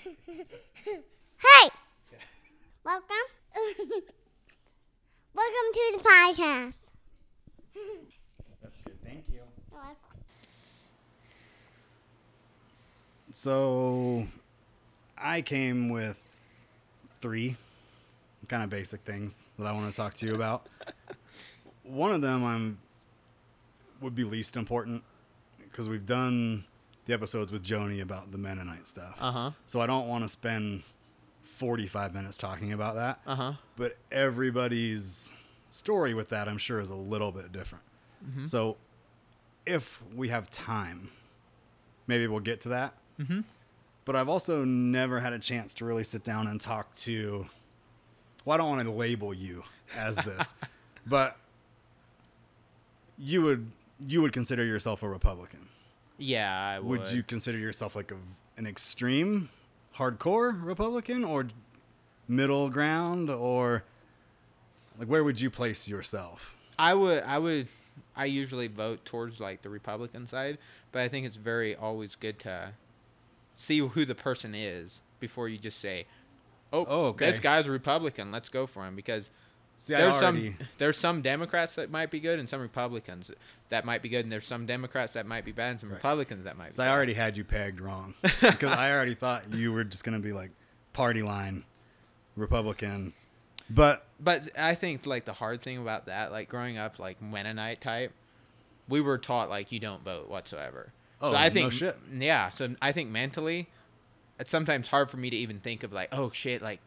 Hey! Welcome. Welcome to the podcast. That's good. Thank you. So, I came with three kind of basic things that I want to talk to you about. One of them I'm would be least important because we've done the episodes with Joni about the Mennonite stuff. Uh huh. So I don't want to spend 45 minutes talking about that. Uh huh. But everybody's story with that, I'm sure, is a little bit different. Mm-hmm. So if we have time, maybe we'll get to that. Mm-hmm. But I've also never had a chance to really sit down and talk to. Well, I don't want to label you as this, but you would you would consider yourself a Republican. Yeah, I would. Would you consider yourself like a, an extreme, hardcore Republican, or middle ground, or like where would you place yourself? I would. I would. I usually vote towards like the Republican side, but I think it's very always good to see who the person is before you just say, "Oh, Oh, okay. this guy's a Republican. Let's go for him." Because See, there's already, some there's some Democrats that might be good and some Republicans that might be good, and there's some Democrats that might be bad and some Right. Republicans that might. Be bad. So I already had you pegged wrong because I already thought you were just gonna be like party line Republican, but But I think like the hard thing about that, like growing up like Mennonite type, we were taught like you don't vote whatsoever. Oh, so I no think shit. yeah. So I think mentally, it's sometimes hard for me to even think of like, oh shit, like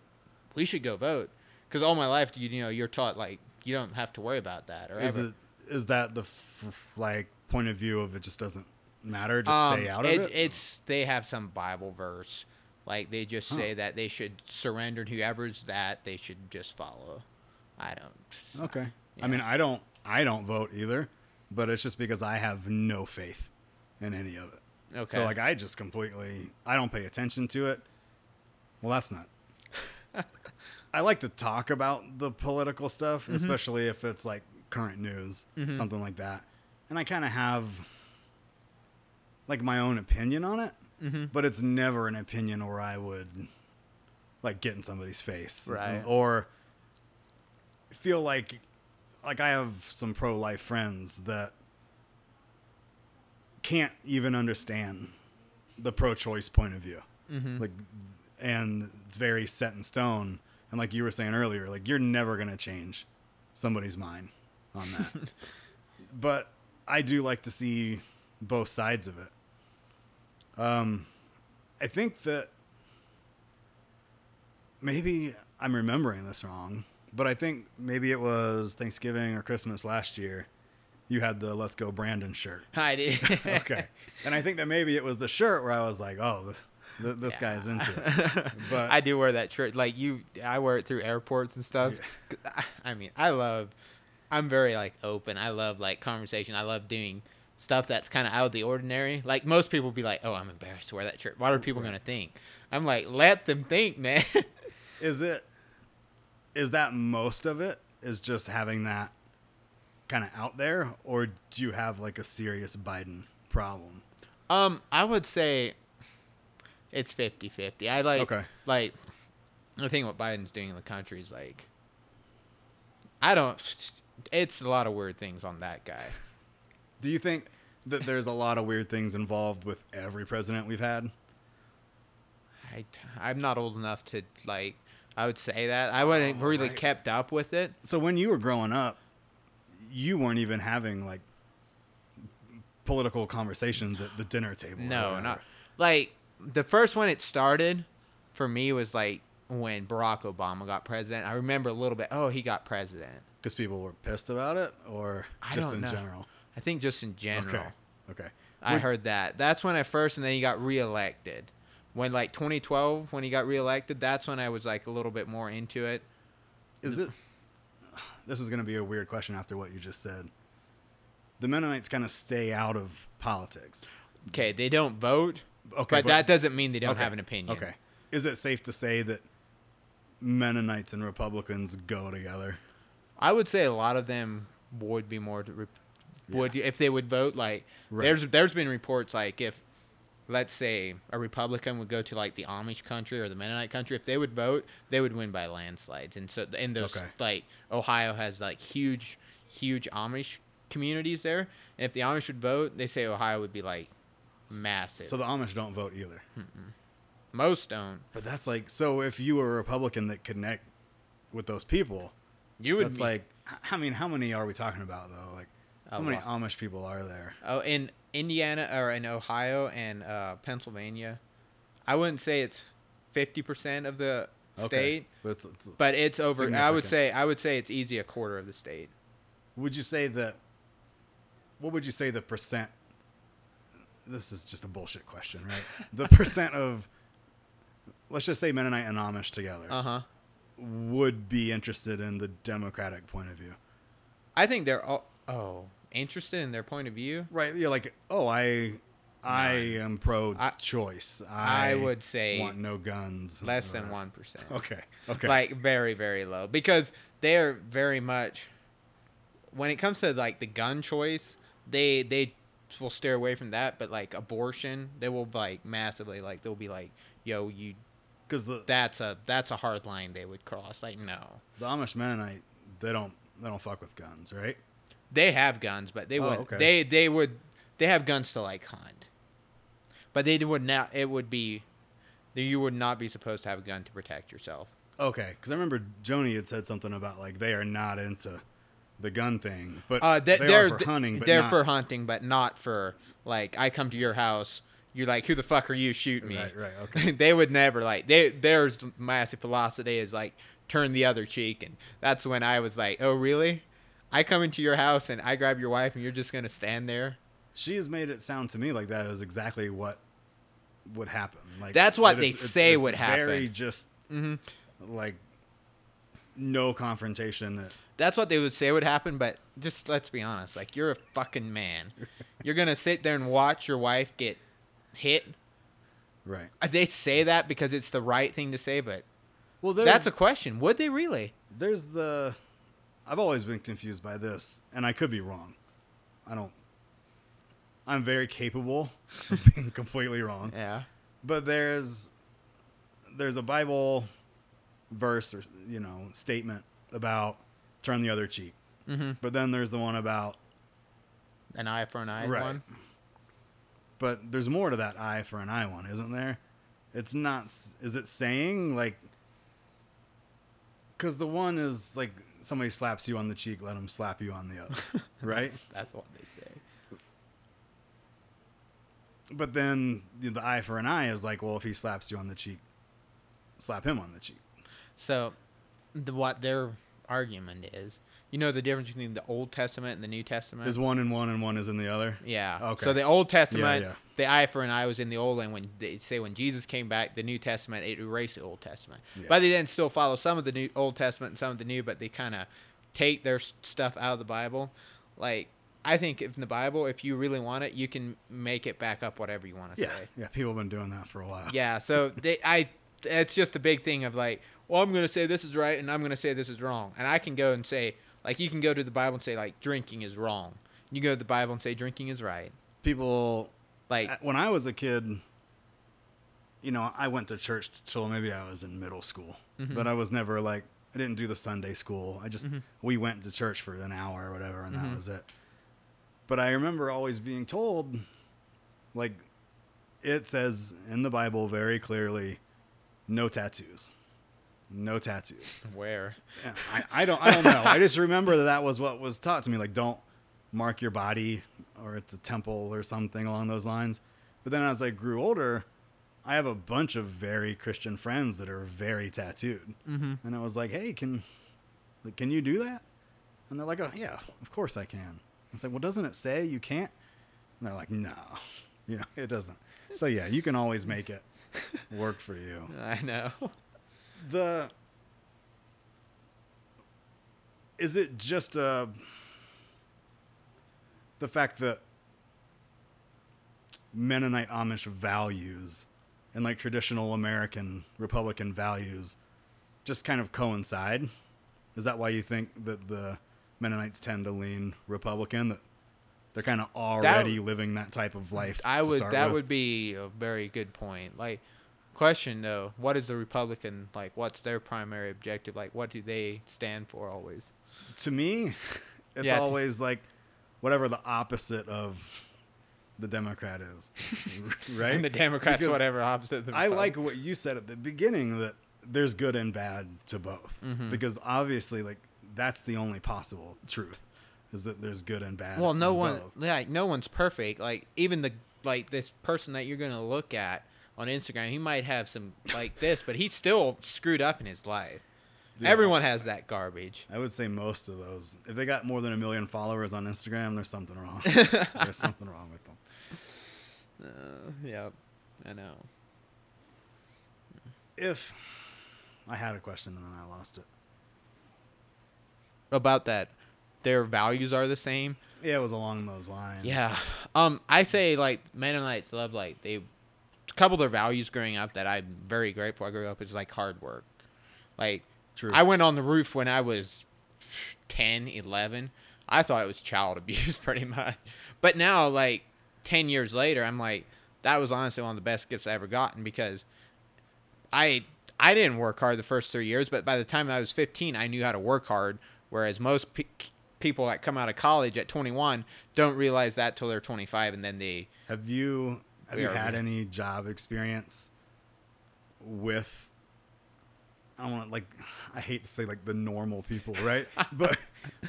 we should go vote because all my life you, you know you're taught like you don't have to worry about that or is ever. it is that the f- like point of view of it just doesn't matter, just stay Um, out of it? It's they have some Bible verse. Like they just Huh. say that they should surrender to whoever's that they should just follow. I don't. Okay. Yeah. I mean, I don't I don't vote either, but it's just because I have no faith in any of it. Okay. So like I just completely I don't pay attention to it. Well, that's not. I like to talk about the political stuff, Mm-hmm. especially if it's like current news, something like that. And I kind of have like my own opinion on it, Mhm. but it's never an opinion where I would like get in somebody's face Right. or feel like like I have some pro-life friends that can't even understand the pro-choice point of view. Mhm. Like and it's very set in stone and like you were saying earlier, like you're never going to change somebody's mind on that. but I do like to see both sides of it. Um I think that maybe I'm remembering this wrong, but I think maybe it was Thanksgiving or Christmas last year. You had the "Let's Go Brandon" shirt. I did. Okay, and I think that maybe it was the shirt where I was like, "Oh, th- this guy's into it." But I do wear that shirt. Like you, I wear it through airports and stuff. I- I mean, I love. I'm very like open. I love like conversation. I love doing stuff that's kind of out of the ordinary. Like most people be like, "Oh, I'm embarrassed to wear that shirt. What are people gonna think?" I'm like, let them think, man. is it is that most of it is just having that kind of out there, or do you have like a serious Biden problem? um, I would say it's 50-50. I like Okay. like the thing what Biden's doing in the country is like I don't. It's a lot of weird things on that guy. Do you think that there's a lot of weird things involved with every president we've had? I, I'm not old enough to like. I would say that I wasn't Oh, really right. kept up with it. So when you were growing up, you weren't even having like political conversations at the dinner table. No, not like the first one. It started for me was like when Barack Obama got president. I remember a little bit. Oh, he got president. because people were pissed about it, or just in know. general. I think just in general. Okay, okay. I heard that. That's when I first, and then he got reelected. When like 2012, when he got reelected, that's when I was like a little bit more into it. Is it? This is going to be a weird question after what you just said. The Mennonites kind of stay out of politics. Okay, they don't vote, Okay, but, that doesn't mean they don't okay, have an opinion. Okay. Is it safe to say that Mennonites and Republicans go together? I would say a lot of them would be more to would if they would vote like Right. there's there's been reports like if let's say a Republican would go to like the Amish country or the Mennonite country, if they would vote, they would win by landslides. And so in those Okay. like Ohio has like huge, huge Amish communities there. And if the Amish would vote, they say Ohio would be like massive. So the Amish don't vote either. Most don't. But that's like so if you were a Republican that connect with those people, You would that's be- like I mean, how many are we talking about though? Like how many lot. Amish people are there? Oh, in Indiana or in Ohio and uh, Pennsylvania, I wouldn't say it's fifty percent of the state, Okay. But it's, it's, but it's over. I would say I would say it's easy a quarter of the state. would you say that what would you say the percent this is just a bullshit question, right? the percent of let's just say Mennonite and Amish together Uh huh. would be interested in the democratic point of view. I think they're all oh interested in their point of view. Right. Yeah, like oh I I am pro I- choice. I I, would say want no guns. Less than one percent. Okay. Okay. Like very very low because they are very much when it comes to like the gun choice, they they will steer away from that. But like abortion, they will like massively like they'll be like, yo, you because the that's a that's a hard line they would cross. Like no, the Amish Mennonite they don't they don't fuck with guns, right? they have guns, but they Oh, would okay. they they would they have guns to like hunt, but they would not. It would be you would not be supposed to have a gun to protect yourself. Okay, because I remember Joni had said something about like they are not into the gun thing, but Uh, they, they they're are for hunting. But they're not, for hunting, but not for like I come to your house. You're like, who the fuck are you? Shoot me. Right, right, okay. they would never like they. There's massive philosophy is like turn the other cheek, and that's when I was like, oh really? I come into your house and I grab your wife, and you're just gonna stand there. She has made it sound to me like that is exactly what would happen. Like That's what they it's- say it's would happen. Very just hmm like no confrontation. That That's what they would say would happen, but just let's be honest. Like you're a fucking man. You're gonna sit there and watch your wife get hit. right. Uh, They say that because it's the right thing to say, but Well, that's a question. Would they really? there's the I've always been confused by this, and I could be wrong. I don't. I'm very capable of being completely wrong. Yeah. but there's there's a Bible verse or you know statement about turn the other cheek. Mm-hmm. But then there's the one about An eye for an eye Right. one. but there's more to that eye for an eye one, isn't there? It's not is it saying like cuz the one is like somebody slaps you on the cheek, let them slap you on the other, right? That's, that's what they say. But then the eye for an eye is like, well, if he slaps you on the cheek, slap him on the cheek. So, the, what their argument is, you know, the difference between the Old Testament and the New Testament. Is one in one and one is in the other? Yeah. Okay. So the Old Testament, yeah. the eye for an eye was in the Old, and when they say when Jesus came back, the New Testament it erased the Old Testament. Yeah. But they then still follow some of the New Old Testament and some of the New, but they kind of take their stuff out of the Bible. Like I think in the Bible, if you really want it, you can make it back up whatever you want to Yeah, say. yeah. People have been doing that for a while. Yeah. So they, I, it's just a big thing of like, well, I'm gonna say this is right, and I'm gonna say this is wrong, and I can go and say like you can go to the Bible and say like drinking is wrong. You go to the Bible and say drinking is right. People, Like uh, when I was a kid, you know, I went to church till maybe I was in middle school, Mm-hmm. but I was never like I didn't do the Sunday school. I just we went to church for an hour or whatever, and Mm-hmm. that was it. But I remember always being told, like, it says in the Bible very clearly, no tattoos, no tattoos. where? I, I don't I don't know. I just remember that that was what was taught to me. Like, don't mark your body, or it's a temple or something along those lines. But then as I grew older, I have a bunch of very Christian friends that are very tattooed, Mm-hmm. and I was like, hey, can like, can you do that? And they're like, oh yeah, of course I can. It's like, well, doesn't it say you can't? And they're like, no, you know, it doesn't. So yeah, you can always make it work for you I know. the is it just uh the fact that Mennonite Amish values and like traditional American Republican values just kind of coincide? Is that why you think that the Mennonites tend to lean Republican? That they're kind of already living that type of life. I would that with. would be a very good point. Like question though, what is the Republican like what's their primary objective? Like what do they stand for always? to me, it's Yeah, always like whatever the opposite of the Democrat is, right? And the Democrats Because whatever opposite of the I like what you said at the beginning that there's good and bad to both Mm-hmm. because obviously like that's the only possible truth is that there's good and bad. Well, no one both. like no one's perfect. Like even the like this person that you're going to look at on Instagram, he might have some like this, but he's still screwed up in his life. Yeah. Everyone has that garbage. I would say most of those. If they got more than a million followers on Instagram, there's something wrong. there's something wrong with them. Uh, yep. I know. If I had a question and then I lost it. About that their values are the same. Yeah, it was along those lines. Yeah. Um, I say like Mennonites love like they a couple of their values growing up that I'm very grateful I grew up is like hard work. Like True. I went on the roof when I was 10, 11. I thought it was child abuse pretty much. But now like 10 years later, I'm like that was honestly one of the best gifts I ever gotten because I I didn't work hard the first 3 years, but by the time I was 15, I knew how to work hard whereas most pe- people that come out of college at 21 don't realize that till they're 25 and then they Have you have you had any job experience with I don't want like I hate to say like the normal people, right? but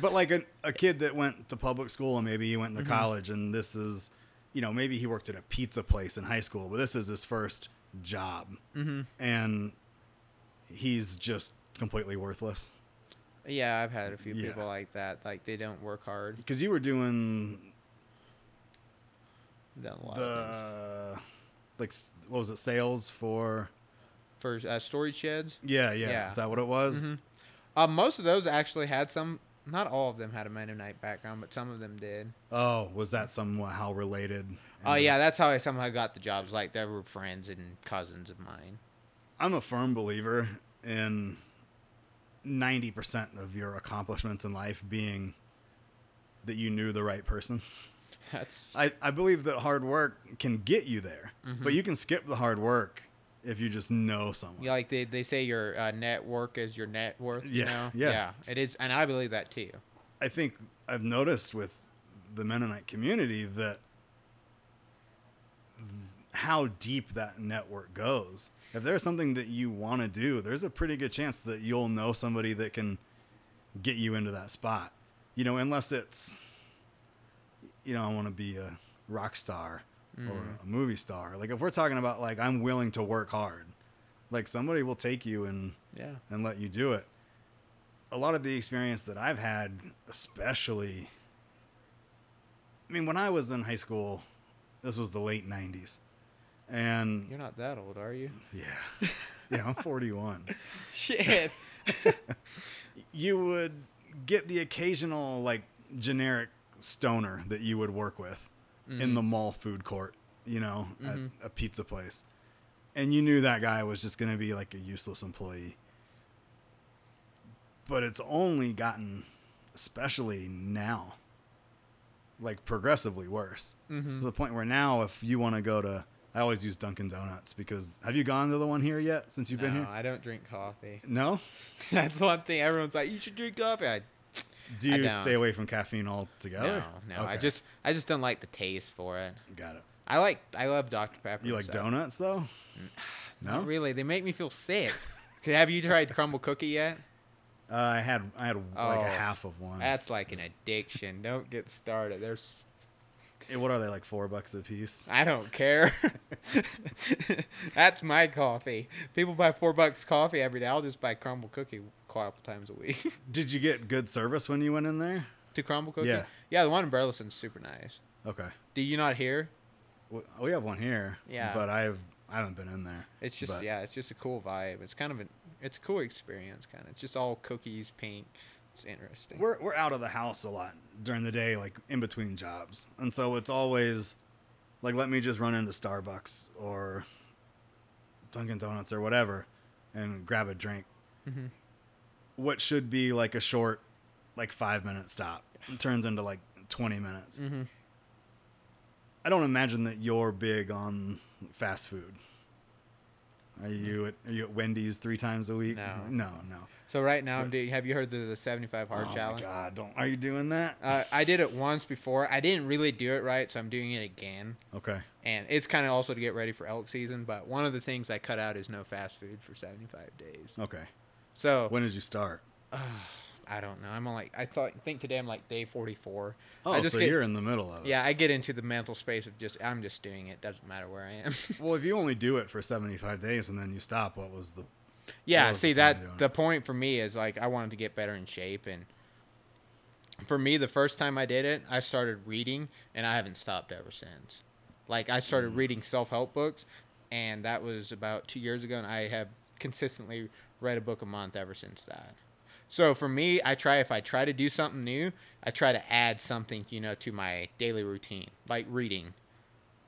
but like a, a kid that went to public school and maybe he went to Mm-hmm. college and this is you know maybe he worked at a pizza place in high school, but this is his first job, mm-hmm. and he's just completely worthless. Yeah, I've had a few Yeah. people like that. Like they don't work hard. Because you were doing Done a lot of things. the like what was it sales for? For uh, storage sheds, Yeah, yeah. Yeah. Is that what it was? Mhm. uh, most of those actually had some. Not all of them had a Mennonite background, but some of them did. Oh, was that somehow related? Oh And yeah, that's how I somehow got the jobs. Like they were friends and cousins of mine. I'm a firm believer in 90% of your accomplishments in life being that you knew the right person. That's I, I believe that hard work can get you there, but you can skip the hard work if you just know someone. yeah, like they, they say your uh, network is your net worth. You Yeah, know? yeah. it is, and I believe that too. I think I've noticed with the Mennonite community that how deep that network goes. If there's something that you want to do, there's a pretty good chance that you'll know somebody that can get you into that spot. You know, unless it's, you know, I want to be a rock star or mm. a movie star. Like if we're talking about like I'm willing to work hard, like somebody will take you and Yeah. and let you do it. A lot of the experience that I've had, especially, I mean, when I was in high school, this was the late 90s. And You're not that old, are you? yeah, yeah, I'm 41. Shit. You would get the occasional, like, generic stoner that you would work with in the mall food court, you know, at a pizza place. And you knew that guy was just going to be like a useless employee. But it's only gotten, especially now, like progressively worse Mhm. to the point where now, if you want to go to, I always use Dunkin' Donuts because have you gone to the one here yet since you've been here? No. I don't drink coffee. No? That's one thing everyone's like, you should drink coffee. I, Do you stay away from caffeine altogether? no, no, I just, I just don't like the taste for it. got it. I like, I love Dr Pepper. You like stuff. donuts though? No, Not really. They make me feel sick. Have you tried Crumbl cookie yet? Uh, I had I had like Oh, a half of one. That's like an addiction. Don't get started. There's, Eh, what are they like four bucks a piece? I don't care. That's my coffee. People buy four bucks coffee every day. I'll just buy Crumbl cookie a couple times a week. Did you get good service when you went in there? to Crumbl cookie. Yeah. Yeah, the one in Burleson's super nice. Okay, Do you not hear? We have one here. Yeah. but I've I haven't been in there. It's just But- yeah, it's just a cool vibe. It's kind of an it's a cool experience kind of. It's just all cookies, pink. It's interesting. We're we're out of the house a lot during the day, like in between jobs, and so it's always like let me just run into Starbucks or Dunkin' Donuts or whatever, and grab a drink. Mhm. What should be like a short, like five minute stop, it turns into like twenty minutes. Mhm. I don't imagine that you're big on fast food. Are you at, are you at Wendy's three times a week? No. no, no. So right now I'm doing. Have you heard the, the 75 hard oh challenge? my god! Don't. Are you doing that? Uh, I did it once before. I didn't really do it right, so I'm doing it again. okay. And it's kind of also to get ready for elk season. But one of the things I cut out is no fast food for 75 days. Okay. So When did you start? I don't know. I'm on like I thought think today I'm like day 44. Oh, I just so get, you're in the middle of it. Yeah, I get into the mental space of just I'm just doing it. Doesn't matter where I am. Well, if you only do it for 75 days and then you stop, what was the? Yeah, see the point of that the point for me is like I wanted to get better in shape and for me the first time I did it, I started reading and I haven't stopped ever since. Like I started Mm. reading self-help books and that was about 2 years ago and I have consistently read a book a month ever since that. So for me, I try if I try to do something new, I try to add something, you know, to my daily routine, like reading.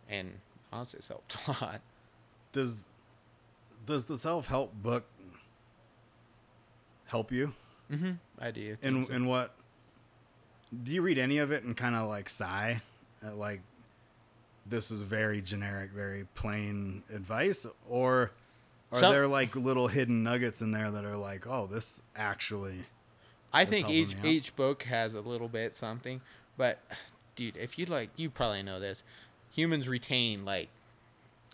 And honestly, it's helped a lot. Does does the self help book help you? Mm-hmm. I do. And think so. what? Do you read any of it and kind of like sigh at like this is very generic, very plain advice, or are Some- there like little hidden nuggets in there that are like, oh, this actually? I think each each book has a little bit something, but dude, if you like, you probably know this. Humans retain like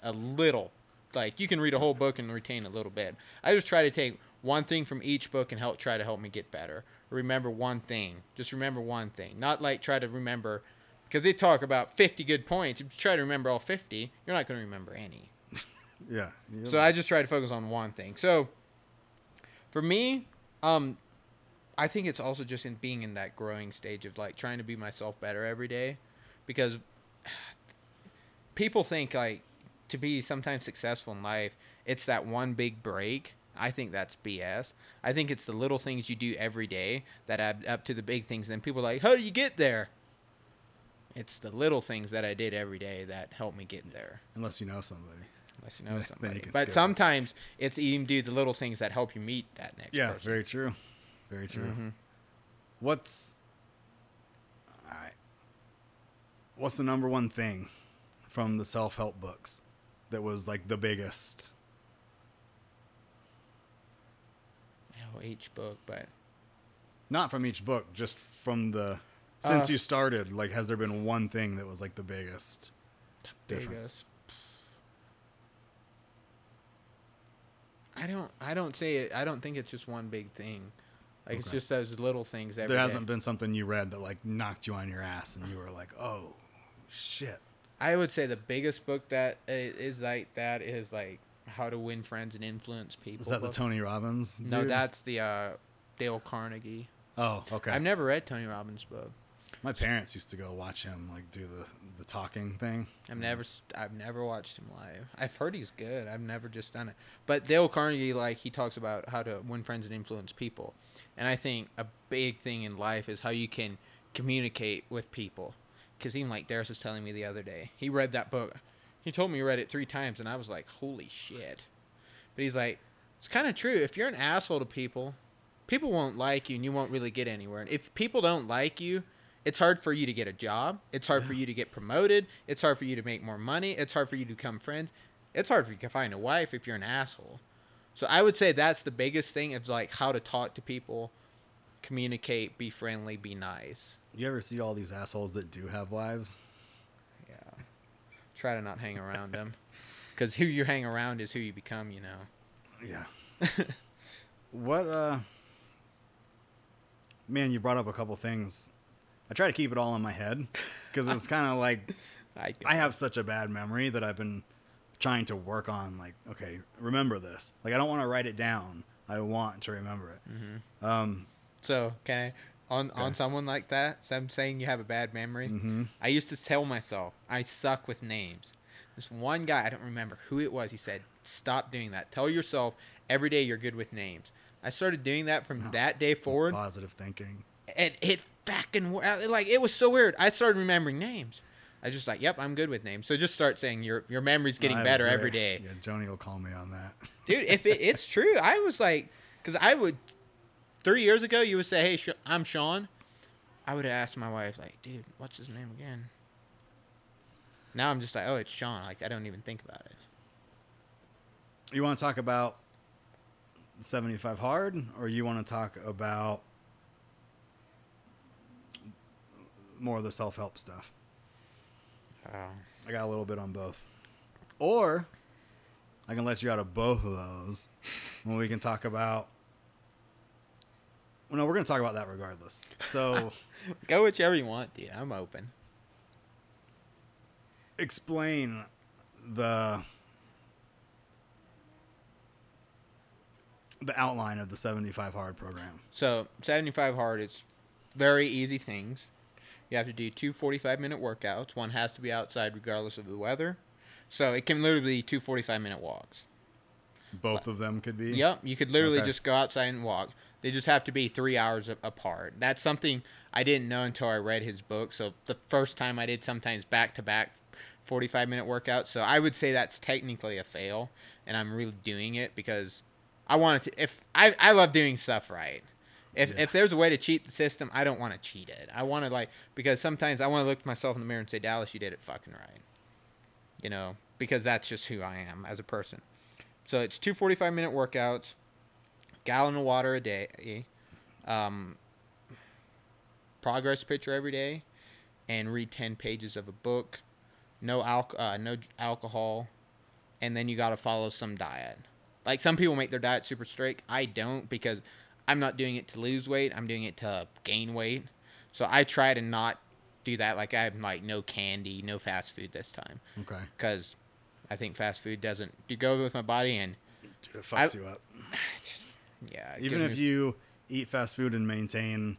a little, like you can read a whole book and retain a little bit. I just try to take one thing from each book and help try to help me get better. Remember one thing. Just remember one thing. Not like try to remember because they talk about 50 good points. If you try to remember all 50, you're not going to remember any. Yeah. So I just try to focus on one thing. So for me, um, I think it's also just in being in that growing stage of like trying to be myself better every day, because people think like to be sometimes successful in life, it's that one big break. I think that's BS. I think it's the little things you do every day that add up to the big things. And then people are like, how do you get there? It's the little things that I did every day that helped me get there unless you know somebody. unless you know somebody. can But it. sometimes it's even do the little things that help you meet that next Yeah, person. very true. Very true. Mhm. What's all right. What's the number one thing from the self help books that was like the biggest? Oh, each book, but Not from each book, just from the since Uh, you started. Like, has there been one thing that was like the biggest? difference? biggest. I don't. I don't say it. I don't think it's just one big thing. Like it's just those little things. Every there hasn't been something you read that like knocked you on your ass and you were like, oh shit. I would say the biggest book that is like that is like How to Win Friends and Influence People. Is that the. Tony Robbins? No, that's the uh, Dale Carnegie. Oh, okay. I've never read Tony Robbins' book. My parents used to go watch him like do the the talking thing. I've never, I've never watched him live. I've heard he's good. I've never just done it. But Dale Carnegie, like he talks about how to win friends and influence people, and I think a big thing in life is how you can communicate with people. Because even like Darius was telling me the other day, he read that book. He told me he read it three times, and I was like, "Holy shit!" But he's like, "It's kind of true. If you're an asshole to people, people won't like you, and you won't really get anywhere. And if people don't like you, it's hard for you to get a job. It's hard for you to get promoted. It's hard for you to make more money. It's hard for you to become friends. It's hard for you to find a wife if you're an asshole. So I would say that's the biggest thing of like how to talk to people, communicate, be friendly, be nice. You ever see all these assholes that do have wives? Yeah. Try to not hang around them. Because who you hang around is who you become, you know. Yeah. what uh Man, you brought up a couple things. I try to keep it all in my head because it's kind of like I, I have such a bad memory that I've been trying to work on like okay, remember this. Like I don't want to write it down. I want to remember it. Um So can I on on someone like that? So I'm saying you have a bad memory. mhm. I used to tell myself I suck with names. This one guy, I don't remember who it was. He said, "Stop doing that. Tell yourself every day you're good with names." I started doing that from Oh, that day forward, positive thinking. and it fucking like it was so weird. I started remembering names. I was just like, "Yep, I'm good with names." So just start saying your your memory's getting I better agree. every day, Yeah, Joni will call me on that. dude. If it, it's true, I was like, because I would three years ago, you would say, "Hey, Sh- I'm Sean." I would ask my wife, like, "Dude, what's his name again?" Now I'm just like, oh, it's Sean. Like I don't even think about it. You want to talk about 75 hard, or you want to talk about more of the self help stuff? Oh. I got a little bit on both. Or I can let you out of both of those when we can talk about. Well, no, we're going to talk about that regardless. So Go whichever you want, dude. I'm open. explain the the outline of the 75 hard program. So 75 hard is very easy things. You have to do two 45 minute workouts. One has to be outside regardless of the weather. So it can literally be two 45 minute walks. Both of them could be. Yep, you could literally Okay. just go outside and walk. They just have to be three hours apart. That's something I didn't know until I read his book. So the first time I did sometimes back to back 45 minute workouts. So I would say that's technically a fail. And I'm really doing it because I wanted to. If I, I love doing stuff right. If, Yeah. if there's a way to cheat the system, I don't want to cheat it. I want to like because sometimes I want to look myself in the mirror and say, Dallas, you did it fucking right. You know, because that's just who I am as a person. So it's two 45 minute workouts, gallon of water a day, um, progress picture every day, and read 10 pages of a book. No alc- uh, no alcohol, and then you got to follow some diet. Like some people make their diet super strict. I don't because I'm not doing it to lose weight. I'm doing it to gain weight. So I try to not do that. Like I'm like no candy, no fast food this time Okay. because I think fast food doesn't do go with my body and Dude, it fucks I- you up. yeah. Even if me- you eat fast food and maintain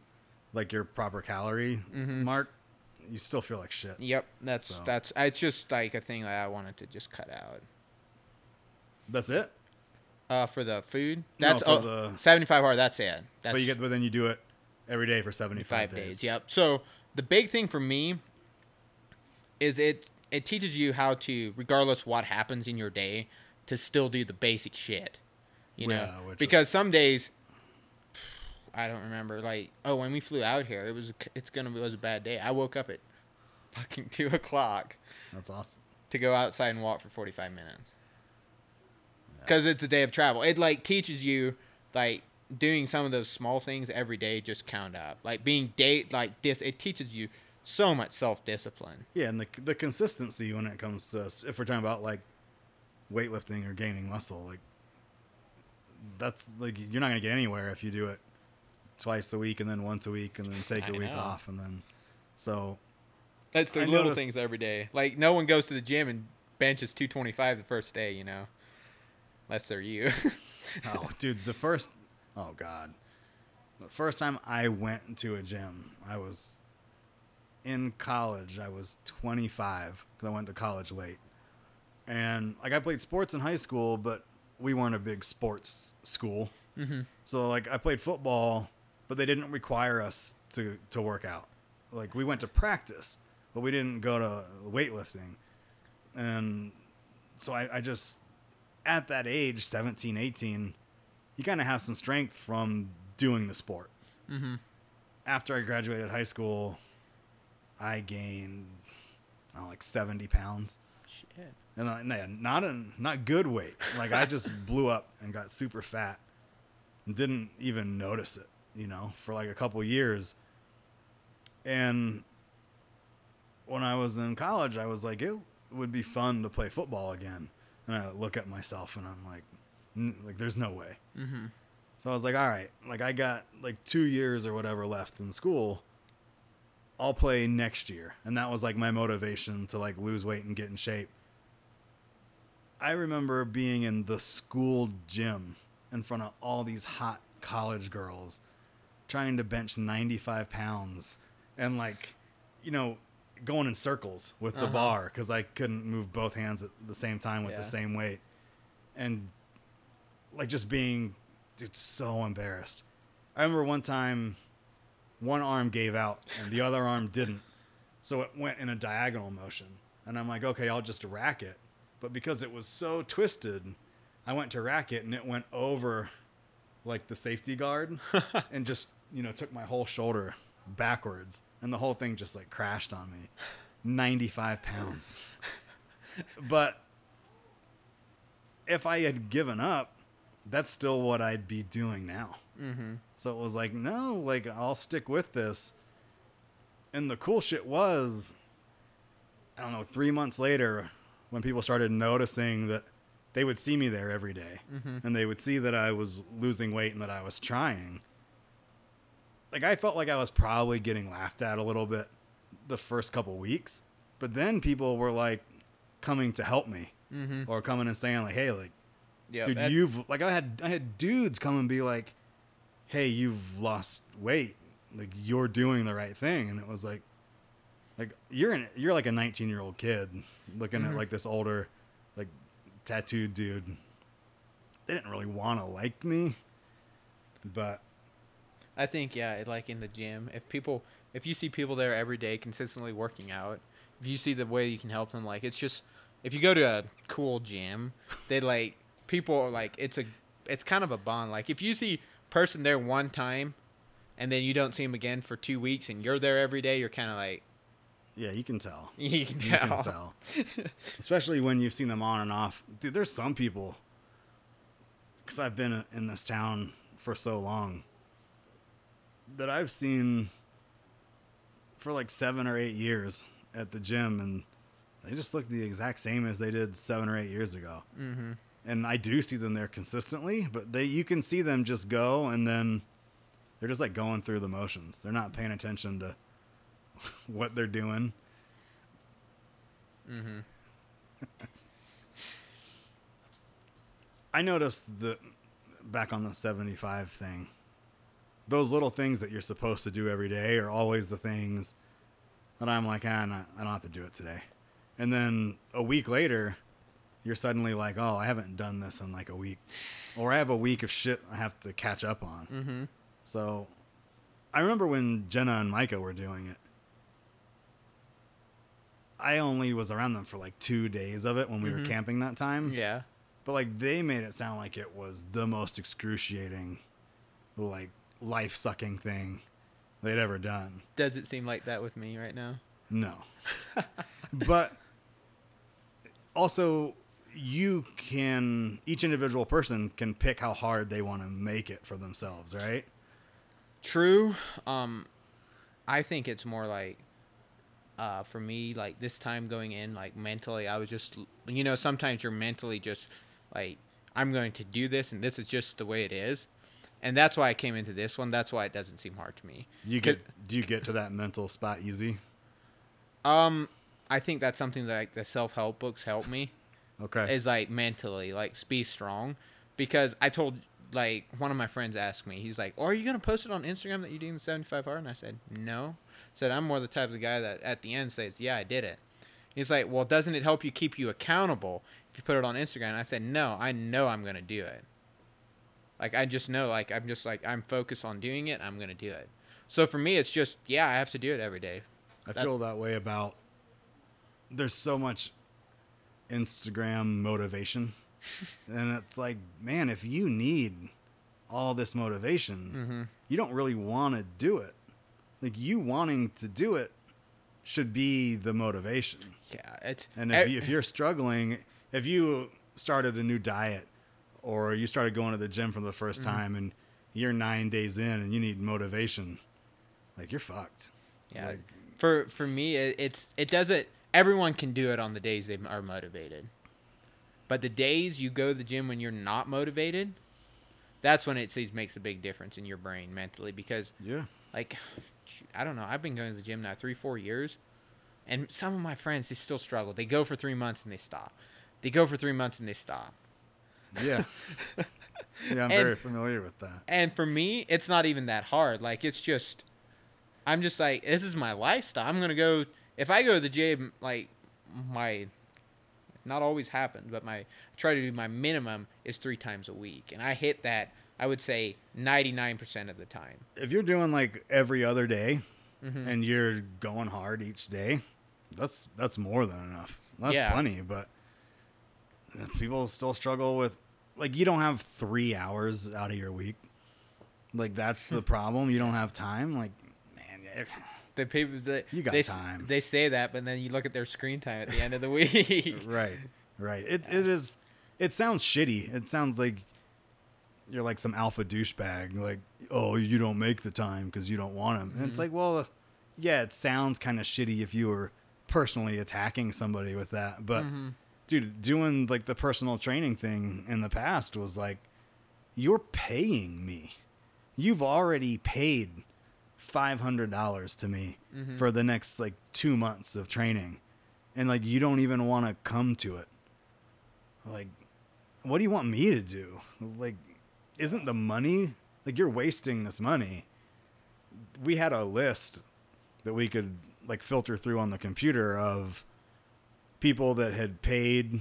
like your proper calorie Mhm. mark, you still feel like shit. Yep, that's So- that's it's just like a thing that I wanted to just cut out. That's it. Uh, for the food, No, that's for oh, the- 75 hard. That's it. That's but you get, but then you do it every day for 75 days. days. Yep. So the big thing for me is it it teaches you how to, regardless what happens in your day, to still do the basic shit. You know, Yeah, because some days. I don't remember. Like, oh, when we flew out here, it was it's gonna be it was a bad day. I woke up at fucking two o'clock. That's awesome. to go outside and walk for 45 minutes because it's a day of travel it like teaches you like doing some of those small things every day just count up like being date like this it teaches you so much self-discipline Yeah, and the the consistency when it comes to if we're talking about like weightlifting or gaining muscle, like that's like you're not gonna get anywhere if you do it twice a week and then once a week and then take I a week know. off and then so. That's the I little noticed- things every day. Like no one goes to the gym and benches 225 the first day you know? Unless they're you. Oh dude the first oh god. The first time I went to a gym I was in college. I was 25 because I went to college late. And like I played sports in high school but we weren't a big sports school mm-hmm. So like I played football, but they didn't require us to to work out. Like we went to practice, but we didn't go to weightlifting. And so I, I just at that age, 17, 18, you kind of have some strength from doing the sport. Mm-hmm. After I graduated high school, I gained I don't know, like 70 pounds. shit And no, not in not good weight. Like I just blew up and got super fat and didn't even notice it, you know, for like a couple years. And when I was in college, I was like, it would be fun to play football again. And I look at myself and I'm like, like there's no way. mm-hmm. So I was like, all right, like I got like two years or whatever left in school. I'll play next year. And that was like my motivation to like lose weight and get in shape. I remember being in the school gym in front of all these hot college girls trying to bench 95 pounds and like, you know, going in circles with the Uh-huh. bar because I couldn't move both hands at the same time with Yeah. the same weight. And like just being dude so embarrassed i remember one time one arm gave out and the other arm didn't so it went in a diagonal motion and i'm like okay i'll just rack it but because it was so twisted i went to rack it and it went over like the safety guard and just you know took my whole shoulder backwards and the whole thing just like crashed on me 95 pounds. but if I had given up, that's still what I'd be doing now. Mm-hmm. So it was like, no, like I'll stick with this. And the cool shit was, I don't know, three months later, when people started noticing that they would see me there every day, Mhm. and they would see that I was losing weight and that I was trying. Like I felt like I was probably getting laughed at a little bit the first couple weeks, but then people were like coming to help me Mm-hmm. or coming and saying like, "Hey, like Yeah. dude, that- you've like I had I had dudes come and be like, "Hey, you've lost weight. Like you're doing the right thing." And it was like like you're an, you're like a 19-year-old kid looking Mhm. at like this older like tattooed dude. They didn't really want to like me, but I think yeah, like in the gym, if people, if you see people there every day consistently working out, if you see the way you can help them, like it's just, if you go to a cool gym, they like people are like it's a, it's kind of a bond. Like if you see person there one time, and then you don't see him again for two weeks, and you're there every day, you're kind of like yeah, you can tell. you can You tell. can tell. Especially when you've seen them on and off. Dude, there's some people cuz I've been in this town for so long that I've seen for like 7 or 8 years at the gym and they just look the exact same as they did 7 or 8 years ago. mm-hmm. And I do see them there consistently, but they you can see them just go and then they're just like going through the motions. They're not paying attention to what they're doing. Mm-hmm. I noticed that back on the 75 thing, those little things that you're supposed to do every day are always the things that I'm like, ah, nah, I don't have to do it today. And then a week later, you're suddenly like, oh, I haven't done this in like a week. Or I have a week of shit I have to catch up on. Mm-hmm. So I remember when Jenna and Micah were doing it. I only was around them for like two days of it when we were Mhm. camping that time. Yeah. But like they made it sound like it was the most excruciating, like life sucking thing they'd ever done. Does it seem like that with me right now? No. but also you can each individual person can pick how hard they want to make it for themselves, right? True. Um, I think it's more like, uh, for me, like this time going in, like mentally, I was just, you know, sometimes you're mentally just like, I'm going to do this, and this is just the way it is, and that's why I came into this one. That's why it doesn't seem hard to me. Do you get do you get to that mental spot easy? Um, I think that's something that like the self help books help me. Okay. is like mentally like be strong because i told like one of my friends asked me he's like oh, are you gonna post it on instagram that you're doing the 75 hard and i said no said i'm more the type of guy that at the end says yeah i did it he's like well doesn't it help you keep you accountable if you put it on instagram and i said no i know i'm gonna do it like i just know like i'm just like i'm focused on doing it i'm gonna do it so for me it's just yeah i have to do it every day I that- feel that way about there's so much Instagram motivation. and it's like, man, if you need all this motivation, mm-hmm. you don't really want to do it. Like you wanting to do it should be the motivation. yeah it's And if, you, if you're struggling, if you started a new diet or you started going to the gym for the 1st Mm-hmm. time and you're nine days in and you need motivation, like you're fucked. Yeah. Like, for for me, it, it's it doesn't. Everyone can do it on the days they are motivated, but the days you go to the gym when you're not motivated, that's when it sees makes a big difference in your brain mentally. Because yeah. like, I don't know, I've been going to the gym now three four years, and some of my friends they still struggle. They go for three months and they stop. They go for three months and they stop. Yeah. yeah, I'm And- very familiar with that. And for me, it's not even that hard. Like it's just I'm just like this is my lifestyle. I'm going to go if I go to the gym like my not always happens, but my I try to do my minimum is 3 times a week and I hit that I would say 99% of the time. If you're doing like every other day Mhm. and you're going hard each day, that's that's more than enough. That's Yeah. plenty, but people still struggle with like you don't have 3 hours out of your week. Like that's the problem. You don't have time. Like man, the people that You got they, time. They say that, but then you look at their screen time at the end of the week. right right it, it is it sounds shitty it sounds like you're like some alpha douchebag like oh you don't make the time because you don't want him and it's mm-hmm. like well yeah it sounds kind of shitty if you were personally attacking somebody with that but mm-hmm. dude doing like the personal training thing in the past was like you're paying me. You've already paid $500 to me mm-hmm. for the next like two months of training and like you don't even want to come to it. Like what do you want me to do? Like isn't the money like you're wasting this money. We had a list that we could like filter through on the computer of people that had paid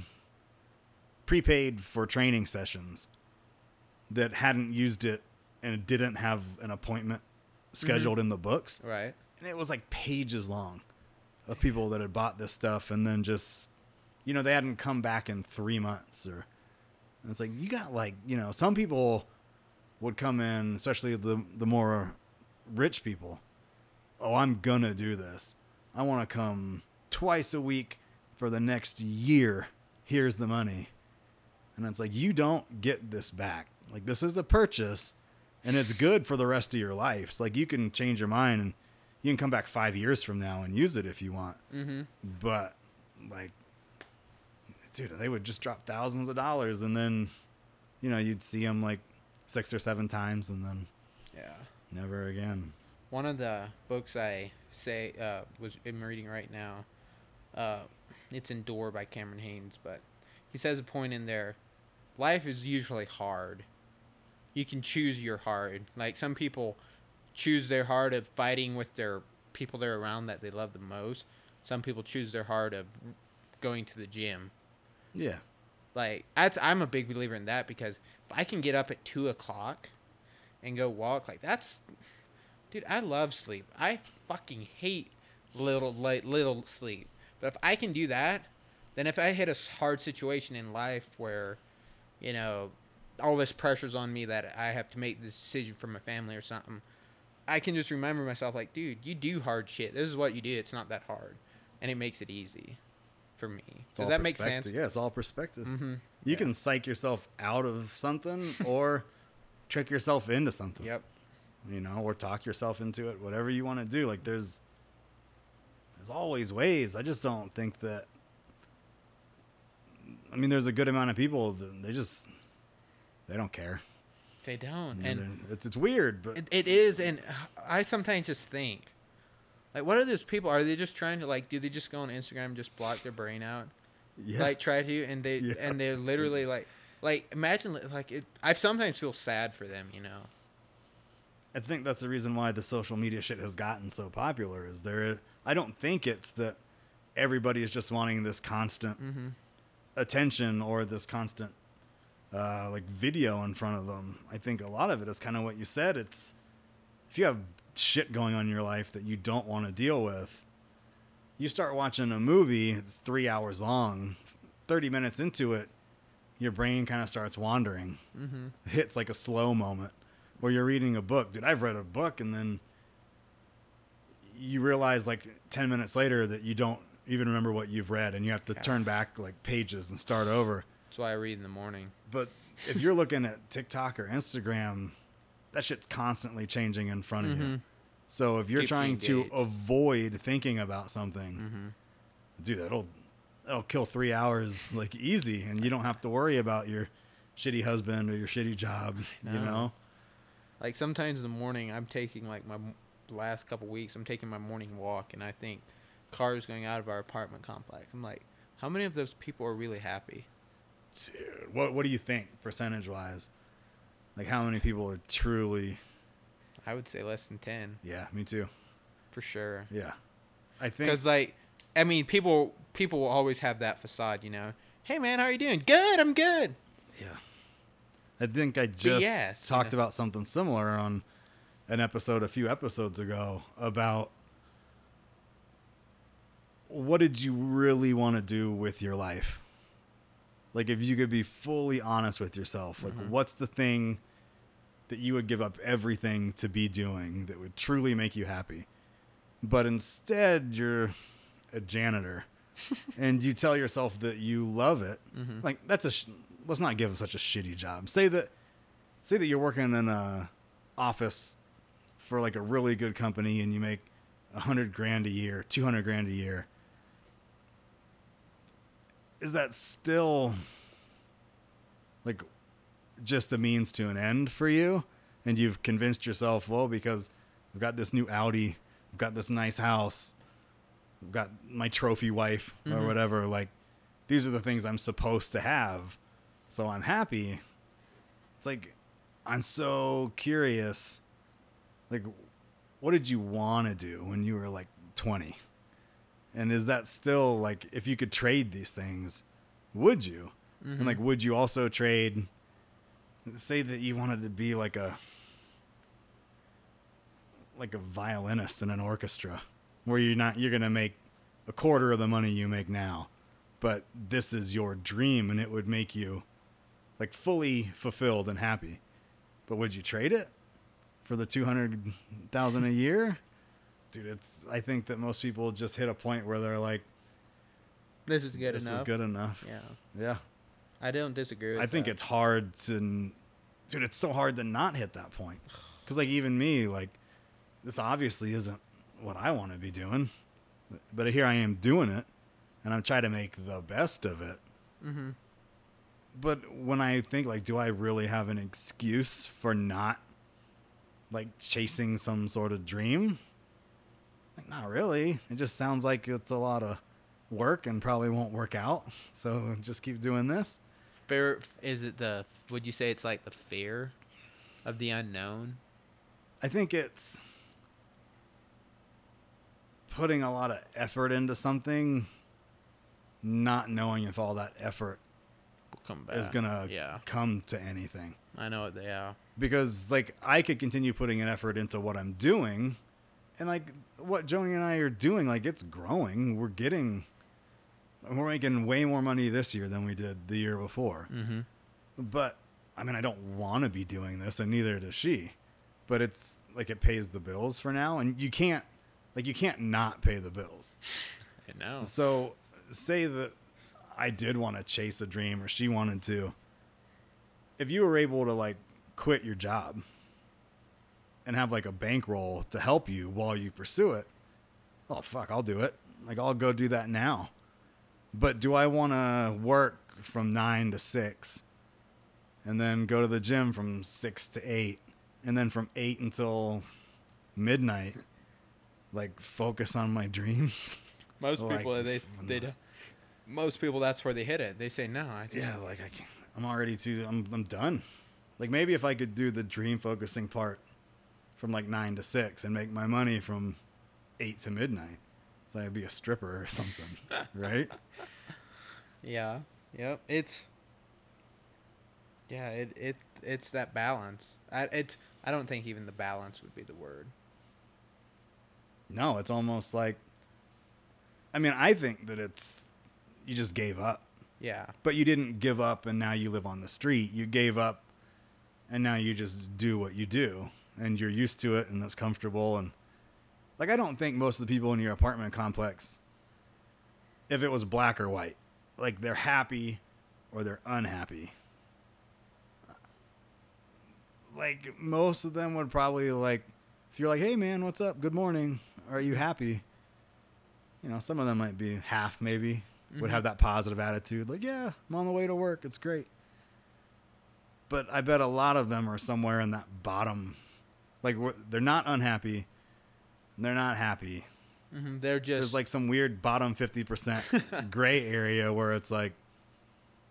prepaid for training sessions that hadn't used it and didn't have an appointment mm-hmm. scheduled in the books. Right. and it was like pages long of people that had bought this stuff and then just you know they hadn't come back in three months or and it's like you got like you know some people would come in especially the the more rich people. Oh i'm gonna do this. I want to come twice a week for the next year. Here's the money. And it's like you don't get this back. Like this is a purchase and it's good for the rest of your life. So like you can change your mind and you can come back five years from now and use it if you want. Mm-hmm. but like dude they would just drop thousands of dollars and then you know you'd see them like six or seven times and then Yeah. never again One of the books I say uh, was I'm reading right now. Uh, it's Endure by Cameron Hanes, but he says a point in there. Life is usually hard. You can choose your hard. Like some people choose their hard of fighting with their people they're around that they love the most. Some people choose their hard of going to the gym. Yeah Like that's I'm a big believer in that because if I can get up at two o'clock and go walk, like that's dude, I love sleep. I fucking hate little like little sleep. But if I can do that, then if I hit a hard situation in life where, you know, all this pressure's on me that I have to make this decision for my family or something, I can just remember myself like, dude, you do hard shit. This is what you do. It's not that hard, and it makes it easy for me. It's Does that make sense? yeah it's all perspective Mm-hmm. you Yeah. can psych yourself out of something or trick yourself into something Yep. you know, or talk yourself into it, whatever you want to do. Like there's there's always ways. I just don't think that I mean there's a good amount of people that they just they don't care. They don't, You know, and it's it's weird, but it, it is. And I sometimes just think, like, what are those people? Are they just trying to like? Do they just go on Instagram and just block their brain out? yeah. Like try to, and they Yeah. and they're literally like, like imagine like it. I sometimes feel sad for them, you know. I think that's the reason why the social media shit has gotten so popular is there I don't think it's that everybody is just wanting this constant Mm-hmm. attention or this constant uh, like video in front of them. I think a lot of it is kind of what you said. It's if you have shit going on in your life that you don't want to deal with, you start watching a movie. It's three hours long. Thirty minutes into it, your brain kind of starts wandering. Mm-hmm. Hits like a slow moment. Or you're reading a book, dude. I've read a book and then you realize like 10 minutes later that you don't even remember what you've read and you have to Yeah. turn back like pages and start over. That's why I read in the morning. But if you're looking at TikTok or Instagram, that shit's constantly changing in front of you. Mhm. So if you're you trying to engaged. avoid thinking about something, Mm-hmm. dude, that'll that'll kill three hours like easy, and you don't have to worry about your shitty husband or your shitty job. You know, Like sometimes in the morning, I'm taking like my last couple weeks, I'm taking my morning walk, and I think cars going out of our apartment complex. I'm like, how many of those people are really happy? dude, what what do you think percentage wise? Like how many people are truly? I would say less than ten Yeah, me too. for sure. Yeah, I think Because like, I mean, people people will always have that facade, you know. Hey man, how are you doing? Good, I'm good. Yeah. I think I just yes, you talked know. about something similar on an episode a few episodes ago about what did you really want to do with your life? Like if you could be fully honest with yourself, like Mhm. what's the thing that you would give up everything to be doing that would truly make you happy? but instead you're a janitor and you tell yourself that you love it. Like that's a sh- let's not give such a shitty job. Say that say that you're working in a office for like a really good company and you make a hundred grand a year, two hundred grand a year. Is that still like just a means to an end for you? And you've convinced yourself, well, because I've got this new Audi, I've got this nice house, I've got my trophy wife or mm-hmm. whatever. Like, these are the things I'm supposed to have. So I'm happy. It's like, I'm so curious. Like, what did you want to do when you were like 20? And is that still like, if you could trade these things, would you? And mm-hmm. like, would you also trade, say that you wanted to be like a, like a violinist in an orchestra where you're not, you're going to make a quarter of the money you make now, but this is your dream and it would make you like fully fulfilled and happy. But would you trade it for the 200,000 a year? Dude, it's I think that most people just hit a point where they're like This is good this enough. This is good enough. Yeah, Yeah. I don't disagree. With I think that. it's hard to dude, it's so hard to not hit that point. Cuz like even me like this obviously isn't what I want to be doing. But here I am doing it and I'm trying to make the best of it. Mm-hmm. But when I think like, do I really have an excuse for not like chasing some sort of dream? Like, not really. It just sounds like it's a lot of work and probably won't work out. So just keep doing this. fear. Is it the? Would you say it's like the fear of the unknown? I think it's putting a lot of effort into something, not knowing if all that effort Will come back. is gonna Yeah, come to anything. I know it. Yeah. because like I could continue putting an effort into what I'm doing, and like what Joni and I are doing, like it's growing. We're getting, we're making way more money this year than we did the year before. Mm-hmm. But I mean, I don't want to be doing this, and neither does she. But it's like it pays the bills for now, and you can't, like, you can't not pay the bills. I know. So, say that I did want to chase a dream or she wanted to. If you were able to like quit your job and have like a bankroll to help you while you pursue it, oh fuck, I'll do it. Like I'll go do that now. But do I want to work from 9 to 6 and then go to the gym from 6 to 8 and then from 8 until midnight like focus on my dreams? Most Like, people they they most people that's where they hit it. They say no. I just, Yeah, like I can't, I'm already too. I'm I'm done. Like maybe if I could do the dream focusing part from like nine to six and make my money from eight to midnight, so I'd be a stripper or something, right? Yeah. Yep. It's. Yeah. It it it's that balance. I it I don't think even the balance would be the word. No, it's almost like. I mean, I think that it's you just gave up, Yeah. but you didn't give up and now you live on the street. You gave up, and now you just do what you do, and you're used to it, and it's comfortable and. Like I don't think most of the people in your apartment complex if it was black or white. Like they're happy or they're unhappy. Like most of them would probably like if you're like, "Hey man, what's up? Good morning. Are you happy?" You know, some of them might be half maybe would mm-hmm. have that positive attitude like, "Yeah, I'm on the way to work. It's great." But I bet a lot of them are somewhere in that bottom like they're not unhappy. They're not happy hmm They're just there's like some weird bottom 50% gray area where it's like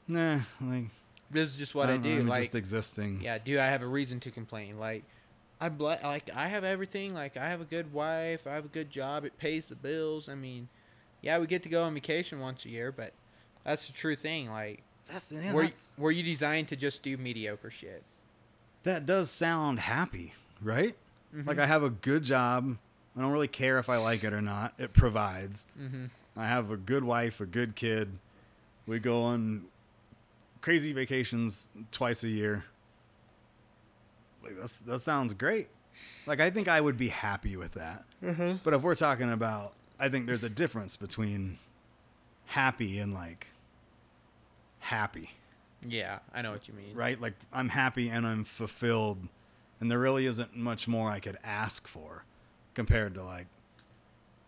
nah like this is just what I, I'm- do. I'm like just existing yeah, do I have a reason to complain? Like I ble- like I have everything. Like I have a good wife. I have a good job. It pays the bills. I mean, yeah, we get to go on vacation once a year, but that's the true thing. Like, that's, yeah, were that's- were you designed to just do mediocre shit? that does sound happy right Mm-hmm. like i have a good job i don't really care if i like it or not it provides Mm-hmm. i have a good wife a good kid we go on crazy vacations twice a year like that's that sounds great Like I think I would be happy with that. But if we're talking about, I think there's a difference between happy and like happy, Yeah, I know what you mean. right? Like I'm happy and I'm fulfilled, and there really isn't much more I could ask for compared to like,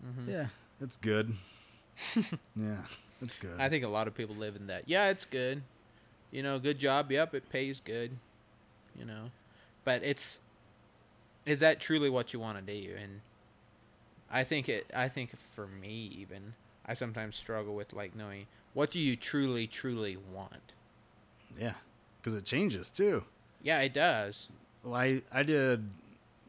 Mhm. yeah, it's good. yeah, it's good. I think a lot of people live in that. Yeah, it's good. You know, good job. Yep, it pays good. You know, but it's is that truly what you want to do? And I think it. I think for me, even I sometimes struggle with like knowing what do you truly, truly want. yeah, because it changes too. Yeah, it does. Well, I I did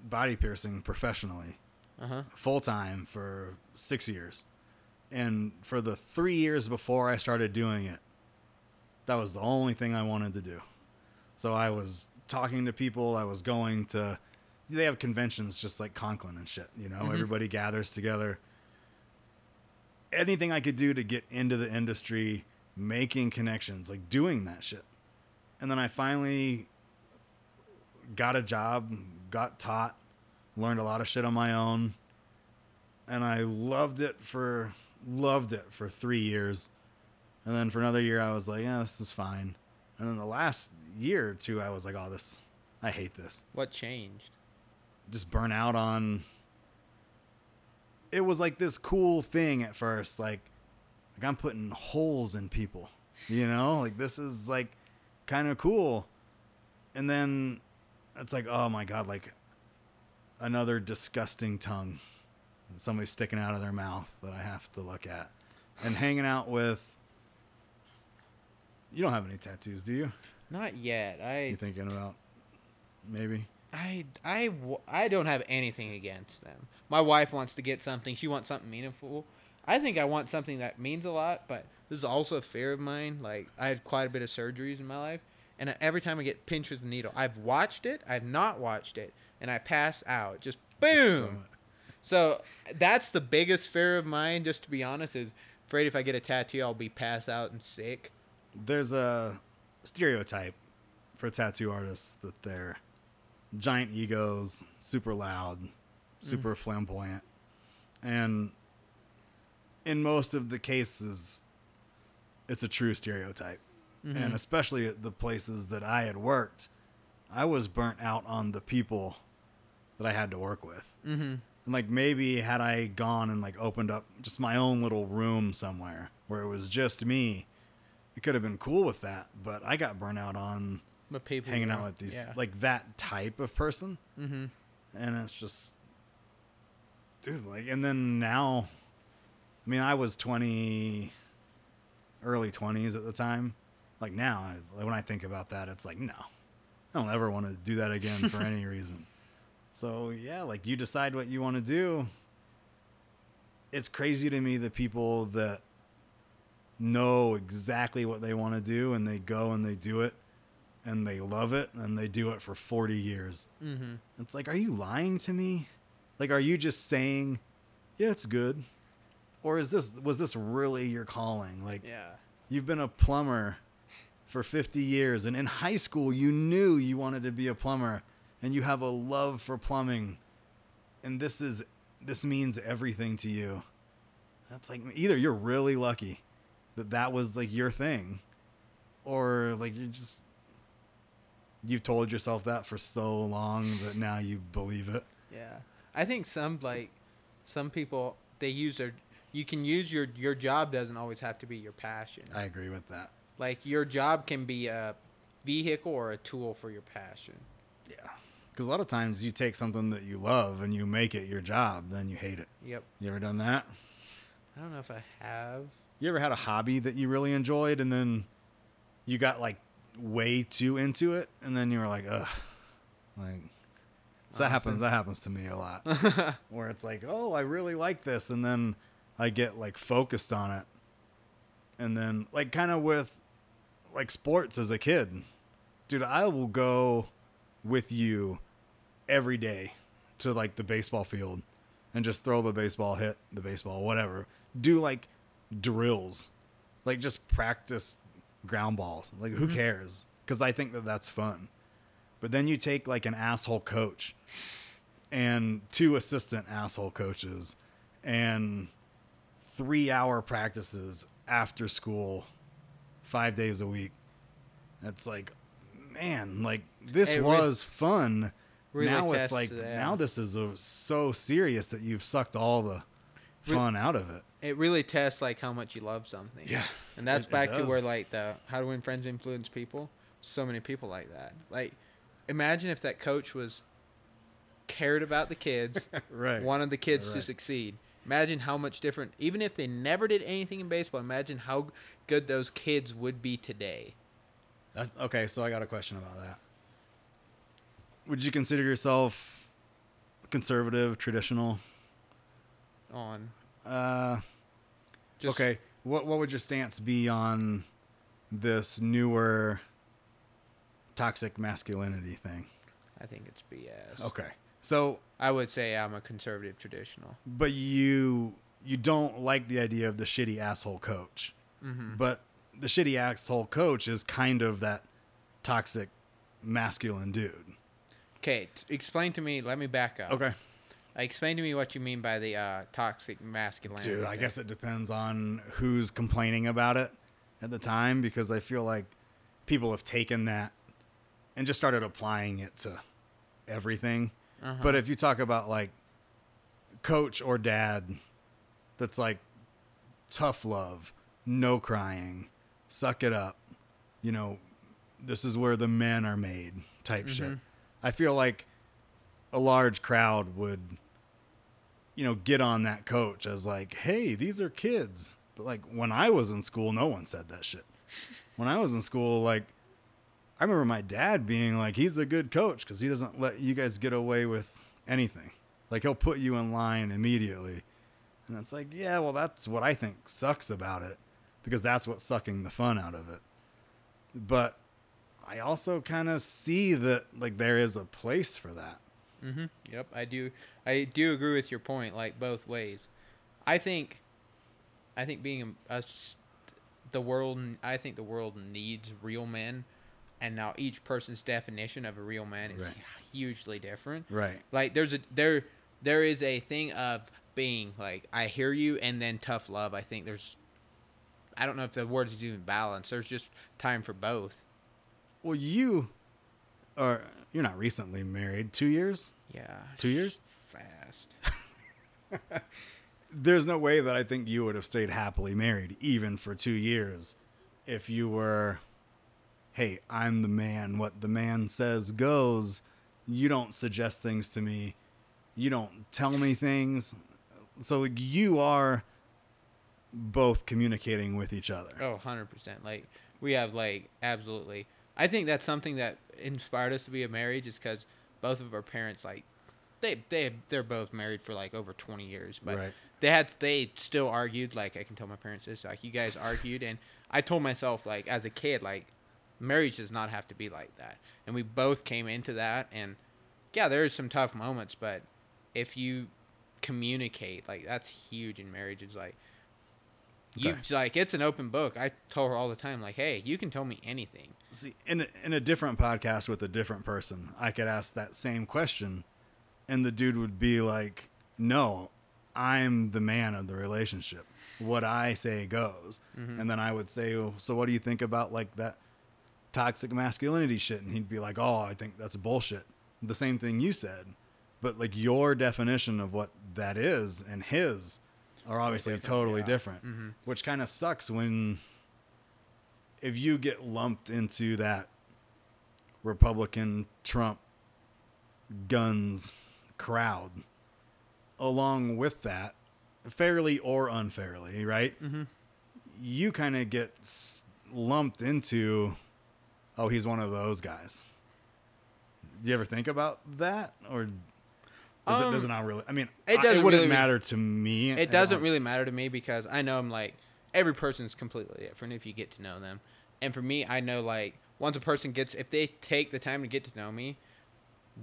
body piercing professionally. Uh huh. full time for six years. And for the three years before I started doing it, that was the only thing I wanted to do. So I was talking to people, I was going to, they have conventions just like Conklin and shit, you know, Mhm. everybody gathers together. Anything I could do to get into the industry, making connections, like doing that shit. And then I finally got a job, got taught, learned a lot of shit on my own and I loved it for loved it for 3 years. And then for another year I was like, yeah, this is fine. And then the last year or two I was like, oh, this I hate this. What changed? Just burn out on It was like this cool thing at first like like I'm putting holes in people. You know? Like this is like kind of cool. And then it's like, oh my god, like another disgusting tongue. Somebody sticking out of their mouth that I have to look at. And hanging out with You don't have any tattoos, do you? Not yet. I You thinking about maybe? I, I, I don't have anything against them. My wife wants to get something. She wants something meaningful. I think I want something that means a lot, but this is also a fear of mine. Like, I had quite a bit of surgeries in my life, and every time I get pinched with a needle, I've watched it, I've not watched it, and I pass out. Just boom. so that's the biggest fear of mine, just to be honest, is afraid if I get a tattoo, I'll be passed out and sick. There's a stereotype for tattoo artists that they're giant egos, super loud, super mm-hmm. flamboyant. And in most of the cases, it's a true stereotype. And especially at the places that I had worked, I was burnt out on the people that I had to work with. Mm-hmm. And like maybe had I gone and like opened up just my own little room somewhere where it was just me, it could have been cool with that. But I got burnt out on But people hanging out with these yeah. like that type of person, mm-hmm. and it's just, dude. Like, and then now, I mean, I was twenty, early twenties at the time. Like now, I, when I think about that, it's like no, I don't ever want to do that again for any reason. So yeah, like you decide what you want to do. It's crazy to me the people that know exactly what they want to do and they go and they do it and they love it and they do it for 40 years. Mm-hmm. It's like, are you lying to me? Like, are you just saying, yeah, it's good? Or is this, was this really your calling? Like, Yeah. you've been a plumber for 50 years. And in high school you knew you wanted to be a plumber and you have a love for plumbing. And this is this means everything to you. That's like either you're really lucky that that was like your thing or like you just you've told yourself that for so long that now you believe it. Yeah. I think some like some people they use their you can use your your job doesn't always have to be your passion. i agree with that Like your job can be a vehicle or a tool for your passion. yeah because a lot of times you take something that you love and you make it your job then you hate it Yep. you ever done that I don't know if I have. You ever had a hobby that you really enjoyed and then you got like way too into it and then you were like, ugh. Like so that happens that happens to me a lot. Where it's like, oh, I really like this and then I get like focused on it. And then like kind of with like sports as a kid. Dude, I will go with you every day to like the baseball field and just throw the baseball, hit the baseball, whatever. Do like drills, like just practice ground balls. Like who mm-hmm. cares? Because I think that that's fun. But then you take like an asshole coach and two assistant asshole coaches and three hour practices after school five days a week that's like man like this It re- was fun really now it's like yeah. now this is a, so serious that you've sucked all the Re- fun out of it It really tests like how much you love something. Yeah, And that's it- it back to where like the how to win friends influence people. So many people like that. Like imagine if that coach was cared about the kids, right wanted the kids to succeed. Imagine how much different even if they never did anything in baseball, imagine how good those kids would be today. That's okay. So I got a question about that. Would you consider yourself conservative, traditional? On Uh, just okay. What what would your stance be on this newer toxic masculinity thing? I think it's BS. Okay. So, I would say I'm a conservative traditional. but you you don't like the idea of the shitty asshole coach. Mm-hmm. But the shitty asshole coach is kind of that toxic masculine dude. Okay, t- explain to me. Let me back up. Okay. Uh, explain to me what you mean by the uh, toxic masculinity. Dude, I thing. guess it depends on who's complaining about it at the time because I feel like people have taken that and just started applying it to everything. Uh-huh. But if you talk about like coach or dad that's like tough love, no crying, suck it up, you know, this is where the men are made type shit. Mhm. I feel like a large crowd would you know, get on that coach as like, hey, these are kids. But like when I was in school, no one said that shit. When I was in school, like I remember my dad being like, he's a good coach because he doesn't let you guys get away with anything. Like he'll put you in line immediately. And it's like, yeah, well, that's what I think sucks about it because that's what's sucking the fun out of it. But I also kind of see that like there is a place for that. Mm-hmm. Yep, I do. I do agree with your point, like both ways. I think, I think being a, a the world, I think the world needs real men, and now each person's definition of a real man is Right. hugely different. Right. Like there's a there, there is a thing of being like I hear you, and then tough love. I think there's, I don't know if the words is even balanced. There's just time for both. Well, you are you're not recently married. Two years? Yeah. Two years? Fast. There's no way that I think you would have stayed happily married, even for two years, if you were, hey, I'm the man. What the man says goes. You don't suggest things to me. You don't tell me things. So like, you are both communicating with each other. Oh, 100%. Like, we have, like, absolutely. I think that's something that inspired us to be a marriage is because both of our parents, like, they, they, they're both married for, like, over 20 years. But Right. they had, they still argued. Like, I can tell my parents this. Like, you guys argued. And I told myself, like, as a kid, like, marriage does not have to be like that. And we both came into that. And, yeah, there are some tough moments. But if you communicate, like, that's huge in marriage. It's like, you Okay. it's like it's an open book. I tell her all the time, like, hey, you can tell me anything. See, in a, in a different podcast with a different person, I could ask that same question, and the dude would be like, "No, I'm the man of the relationship. What I say goes." Mm-hmm. And then I would say, oh, "So what do you think about like that toxic masculinity shit?" And he'd be like, "Oh, I think that's bullshit." The same thing you said, but like your definition of what that is and his are obviously different, totally yeah. different, Mhm. which kind of sucks when if you get lumped into that Republican Trump guns crowd along with that fairly or unfairly, right? Mm-hmm. You kind of get lumped into oh, he's one of those guys. Do you ever think about that or does it, does it Um, not really? I mean, it doesn't wouldn't really- matter to me. It doesn't really matter to me because I know I'm like every person's completely different if you get to know them. And for me, I know like once a person gets if they take the time to get to know me,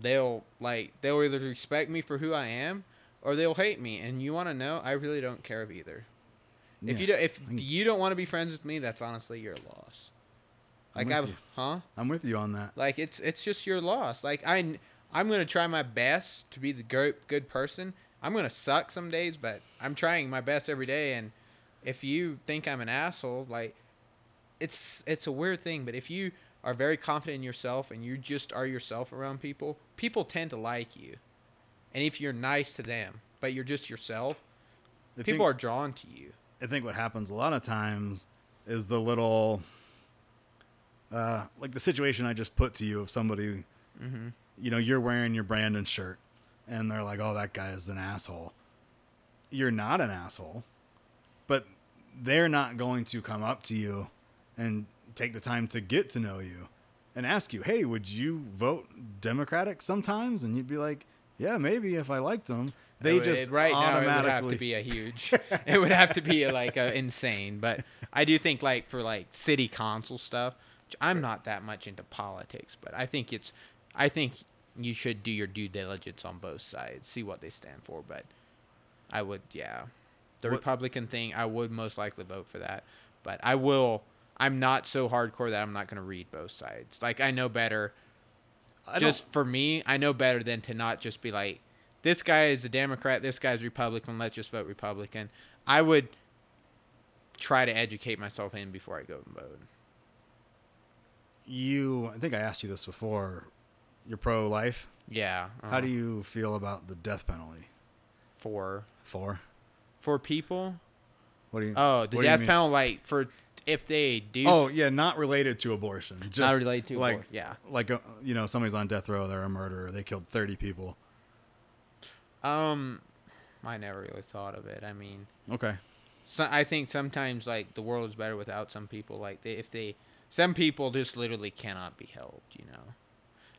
they'll like they'll either respect me for who I am or they'll hate me. And you want to know, I really don't care of either. If you don't, if you don't want to be friends with me, that's honestly your loss. I'm Like with I, you. huh? I'm with you on that. Like it's it's just your loss. Like I I'm gonna try my best to be the good good person. I'm gonna suck some days, but I'm trying my best every day. And if you think I'm an asshole, like it's it's a weird thing, but if you are very confident in yourself and you just are yourself around people, people tend to like you. And if you're nice to them, but you're just yourself, I people think, are drawn to you. I think what happens a lot of times is the little, uh, like the situation I just put to you of somebody, Mm-hmm. you know, you're wearing your Brandon shirt, and they're like, "Oh, that guy is an asshole." You're not an asshole, but they're not going to come up to you and take the time to get to know you and ask you, "Hey, would you vote Democratic sometimes?" And you'd be like, "Yeah, maybe if I liked them." They would- just right now it would have to be a huge. it would have to be a, like a insane. But I do think like for like city council stuff, I'm not that much into politics, but I think it's, I think you should do your due diligence on both sides, see what they stand for. But I would, yeah, the What- Republican thing, I would most likely vote for that. But I will. I'm not so hardcore that I'm not going to read both sides. Like I know better I just for me, I know better than to not just be like, this guy is a Democrat, this guy's Republican, let's just vote Republican. I would try to educate myself in before I go and vote. You i think i asked you this before you're pro-life Yeah. how do uh, you feel about the death penalty for for for people? what do you Oh, the what do you death penalty, like for if they do. oh yeah not related to abortion just not related to like abor- yeah. like uh you know somebody's on death row they're a murderer they killed 30 people Um, I never really thought of it. I mean, okay so I think sometimes like the world is better without some people. Like they, if they, some people just literally cannot be helped. You know,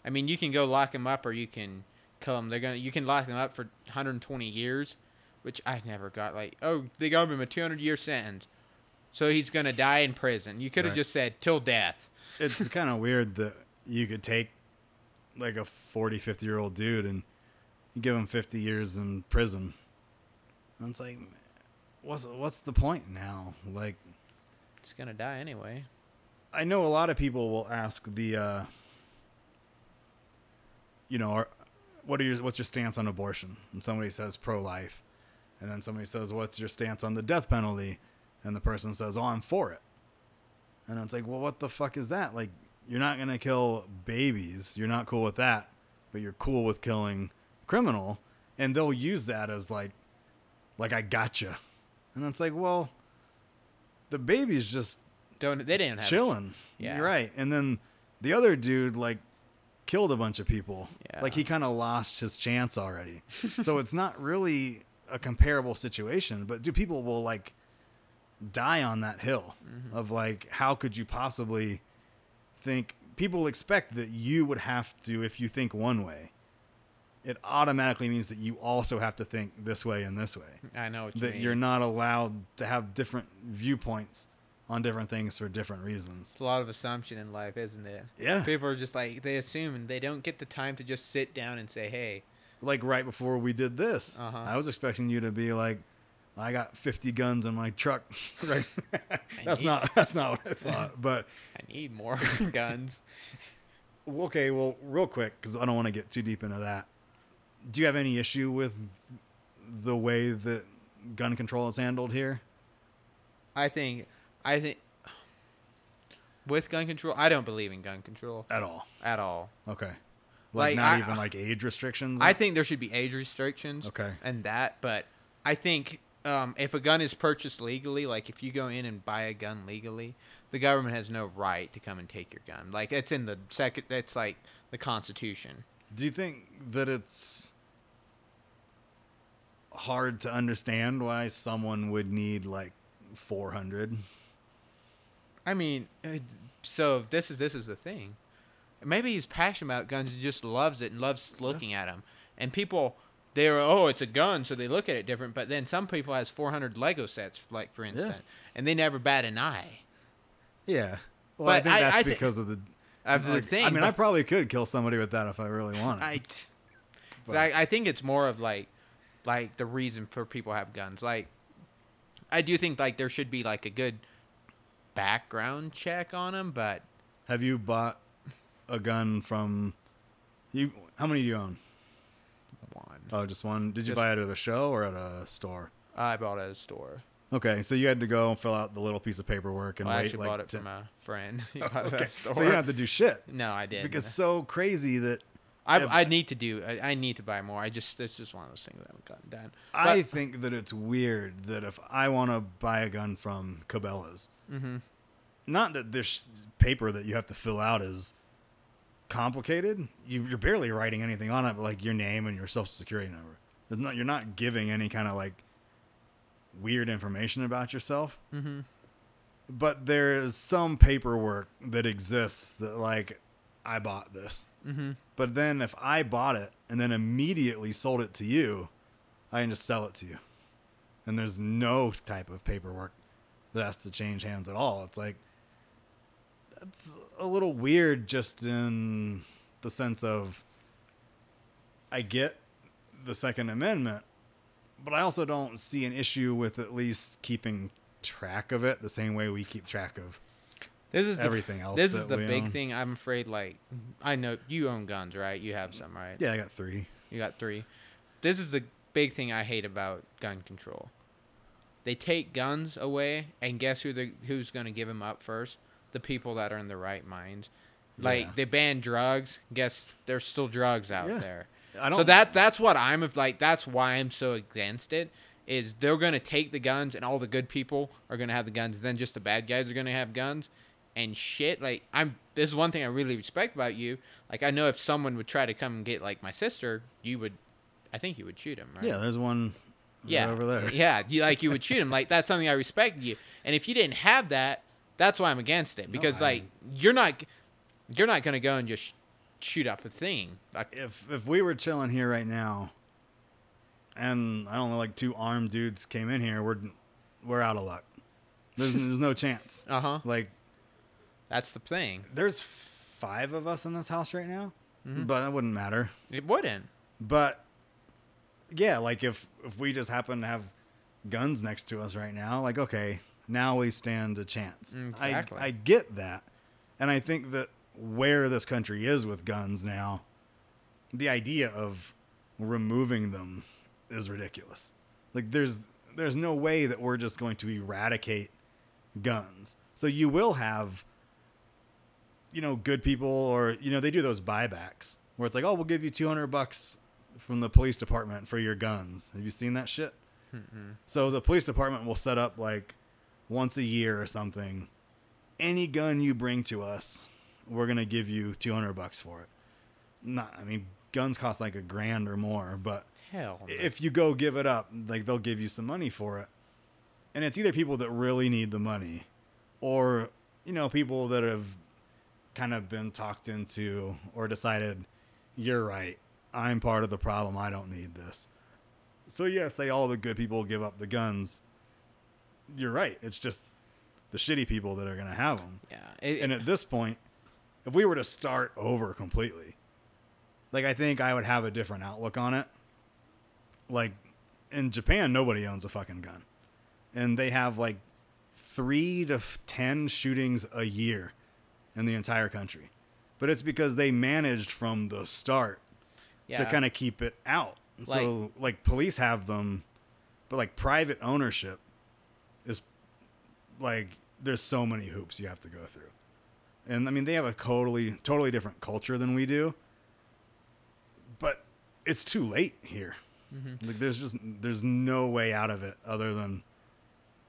I mean, you can go lock them up, or you can kill them. They're gonna, you can lock them up for 120 years, which I never got. Like, oh, they gave him a 200 year sentence, so he's gonna die in prison. You could have Right. just said till death. it's kind of weird that you could take like a 40 50 year old dude and you give him 50 years in prison and it's like what's what's the point now like He's gonna die anyway. I know a lot of people will ask the, uh, you know, are, what are your what's your stance on abortion? And somebody says pro-life, and then somebody says, "What's your stance on the death penalty?" And the person says, "Oh, I'm for it." And it's like, well, what the fuck is that? Like, you're not gonna kill babies. You're not cool with that, but you're cool with killing criminal, and they'll use that as like, like I gotcha. And it's like, well, the baby's just Don't they didn't have chilling. Yeah. You're right. And then the other dude like killed a bunch of people. Yeah. Like he kind of lost his chance already. so it's not really a comparable situation, but do people will like die on that hill Mm-hmm. of like how could you possibly think people expect that you would have to if you think one way it automatically means that you also have to think this way and this way I know what you that mean. you're not allowed to have different viewpoints on different things for different reasons. It's a lot of assumption in life, isn't it? Yeah. People are just like they assume and they don't get the time to just sit down and say, "Hey, Like right before we did this, Uh-huh. I was expecting you to be like, "I got 50 guns in my truck." right? that's need- not that's not what I thought. But I need more guns." okay, well, real quick because I don't want to get too deep into that. Do you have any issue with the way that gun control is handled here? I think, I think, with gun control, I don't believe in gun control At all? at all. Okay. Like, Like, not I- even like age restrictions. I think there should be age restrictions. Okay. And that, but I think um, if a gun is purchased legally, like if you go in and buy a gun legally, the government has no right to come and take your gun. Like it's in the second. It's like the Constitution. Do you think that it's hard to understand why someone would need like 400? I mean, uh, so this is this is the thing. Maybe he's passionate about guns. He just loves it and loves looking at them. And people, they're oh, it's a gun, so they look at it different. But then some people has 400 Lego sets, like for instance, and they never bat an eye. Yeah. Well, I think I- that's I thi- because of the. Of the like, thing, I mean, I probably could kill somebody with that if I really wanted. I, But- so I, I think it's more of like, like the reason for people have guns. Like, I do think like there should be like a good background check on them, but Have you bought a gun from You how many do you own? One. Oh, just one. Did you Just- buy it at a show or at a store? I bought it at a store. Okay, so you had to go and fill out the little piece of paperwork and Well, I wait actually like bought it ten- from a friend. He it at Okay, a store. so you don't have to do shit no, I did. because it's so crazy that I, if- I need to do. I, I need to buy more. I just it's just one of those things that haven't gotten done. I think that it's weird that if I want to buy a gun from Cabela's, Mhm. not that this paper that you have to fill out is complicated. You, you're barely writing anything on it, but like your name and your social security number. There's not, you're not giving any kind of like weird information about yourself. Mm-hmm. But there is some paperwork that exists that like I bought this. Mm-hmm. But then if I bought it and then immediately sold it to you, I can just sell it to you. And there's no type of paperwork that has to change hands at all. It's like that's a little weird just in the sense of I get the second amendment, but I also don't see an issue with at least keeping track of it the same way we keep track of This is the, everything else. This is the big own. thing. I'm afraid. Like, I know you own guns, right? You have some, right? Yeah, I got three. You got three. This is the big thing I hate about gun control. They take guns away, and guess who the who's going to give them up first? The people that are in the right minds. Like Yeah. they ban drugs. Guess there's still drugs out Yeah. there. I don't So that that's what I'm of like. That's why I'm so against it. Is they're gonna take the guns, and all the good people are gonna have the guns. Then just the bad guys are gonna have guns, and shit. Like I'm. This is one thing I really respect about you. Like I know if someone would try to come and get like my sister, you would. I think you would shoot him, right? Yeah, there's one yeah, over there. Yeah, you, like you would shoot him. Like that's something I respect you. And if you didn't have that, that's why I'm against it. Because I- like you're not, you're not gonna go and just shoot up a thing. Like If if we were chilling here right now, and I don't know, like two armed dudes came in here, we're we're out of luck. There's there's no chance. uh huh. Like That's the thing. there's five of us in this house right now, Mhm. but that wouldn't matter. It wouldn't. But yeah, like if if we just happen to have guns next to us right now, like okay, now we stand a chance. Exactly. I I get that, and I think that where this country is with guns now, the idea of removing them is ridiculous. Like there's there's no way that we're just going to eradicate guns. So you will have you know good people or you know they do those buybacks where it's like oh we'll give you 200 bucks from the police department for your guns. Have you seen that shit? Mm-mm. So the police department will set up like once a year or something. Any gun you bring to us, we're gonna give you 200 bucks for it. Not, I mean, guns cost like a grand or more, but Hell. no. if you go give it up, like they'll give you some money for it. And it's either people that really need the money or, you know, people that have kind of been talked into or decided, you're right. I'm part of the problem. I don't need this. So, yeah, say all the good people give up the guns. You're right. It's just the shitty people that are going to have them. yeah. It, And at this point, if we were to start over completely, like I think I would have a different outlook on it. Like in Japan, nobody owns a fucking gun, and they have like three to ten shootings a year in the entire country. But it's because they managed from the start yeah. to kind of keep it out. so like police have them, but like private ownership is like there's so many hoops you have to go through. And I mean they have a totally totally different culture than we do. But it's too late here. Mhm. Like there's just there's no way out of it other than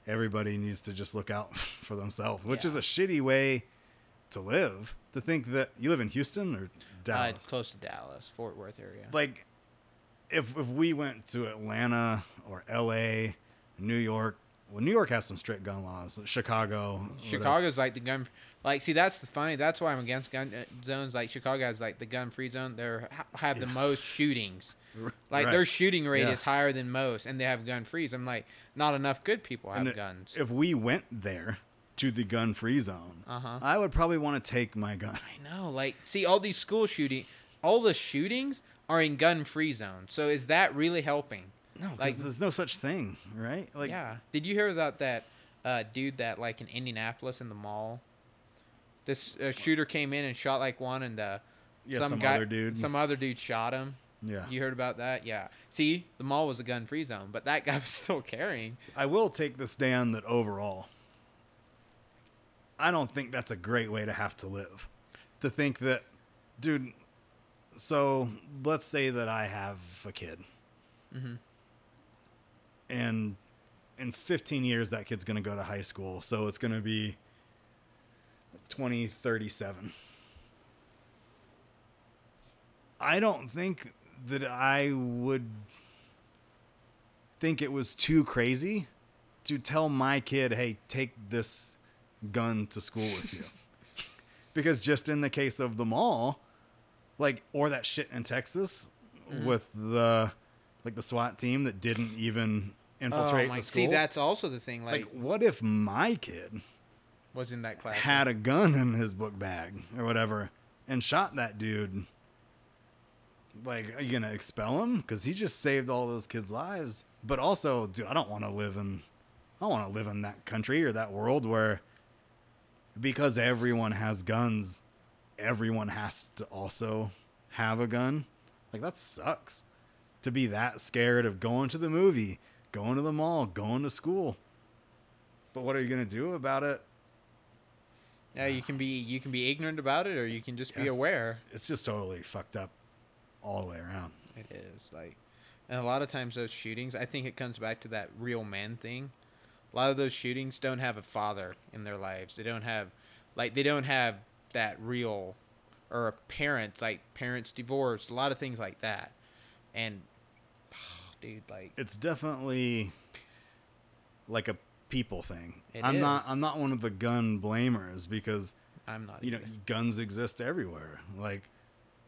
everybody needs to just look out for themselves, which is a shitty way to live. To think that you live in Houston or uh, Dallas it's close to Dallas, Fort Worth area. like if if we went to Atlanta or L.A., New York, well, New York has some strict gun laws. Chicago, whatever. Chicago's like the gun. Like, see, that's the funny. That's why I'm against gun uh, zones. Like Chicago has like the gun-free zone. They have the most shootings. Like Right. their shooting rate Yeah. is higher than most, and they have gun frees. I'm like, not enough good people have And guns. If we went there to the gun-free zone, Uh-huh. I would probably want to take my gun. I know. Like, see, all these school shooting, all the shootings are in gun-free zones. So is that really helping? No, Like- there's no such thing, right? Like, yeah. Did you hear about that uh, dude that like in Indianapolis in the mall? This uh, shooter came in and shot like one, and the Yeah, some other dude. Some other dude shot him. Yeah. You heard about that? Yeah. See, the mall was a gun-free zone, but that guy was still carrying. I will take the stand that overall, I don't think that's a great way to have to live. To think that, dude, so let's say that I have a kid. Mhm. And in 15 years, that kid's going to go to high school. So it's going to be 2037. I don't think that I would think it was too crazy to tell my kid, hey, take this gun to school with you. because just in the case of the mall, like, or that shit in Texas Mm-hmm. with the, like, the SWAT team that didn't even infiltrate oh my! the school. See, that's also the thing. Like, like, what if my kid was in that class. had a gun in his book bag or whatever and shot that dude? Like, are you gonna expel him? Because he just saved all those kids' lives. But also, dude, I don't want to live in, I don't want to live in that country or that world where, because everyone has guns, everyone has to also have a gun. Like that sucks. To be that scared of going to the movie, going to the mall, going to school. But what are you gonna do about it? yeah, you can be you can be ignorant about it, or you can just be aware. It's just totally fucked up all the way around. It is like, and a lot of times those shootings, I think it comes back to that real man thing. A lot of those shootings don't have a father in their lives. They don't have, like, they don't have that real, or a parent, like parents divorced, a lot of things like that, and, dude, like, It's definitely like a people thing. It I'm not. I'm not one of the gun blamers because I'm not. you know guns exist everywhere. Like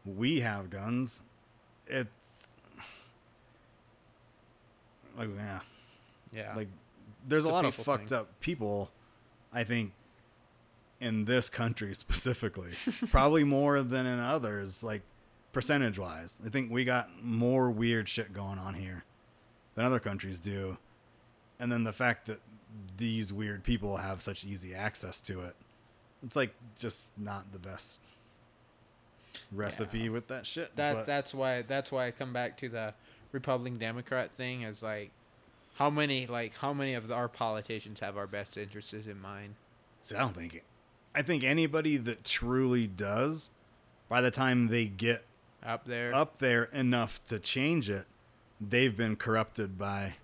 we have guns. It's like yeah, yeah, like there's a a lot of fucked thing. up people i think in this country specifically probably more than in others like percentage wise i think we got more weird shit going on here than other countries do and then the fact that these weird people have such easy access to it it's like just not the best recipe Yeah. with that shit that but- that's why that's why I come back to the Republican Democrat thing as like how many like how many of our politicians have our best interests in mind? See, I don't think it. I think anybody that truly does, by the time they get Up there, up there enough to change it, they've been corrupted by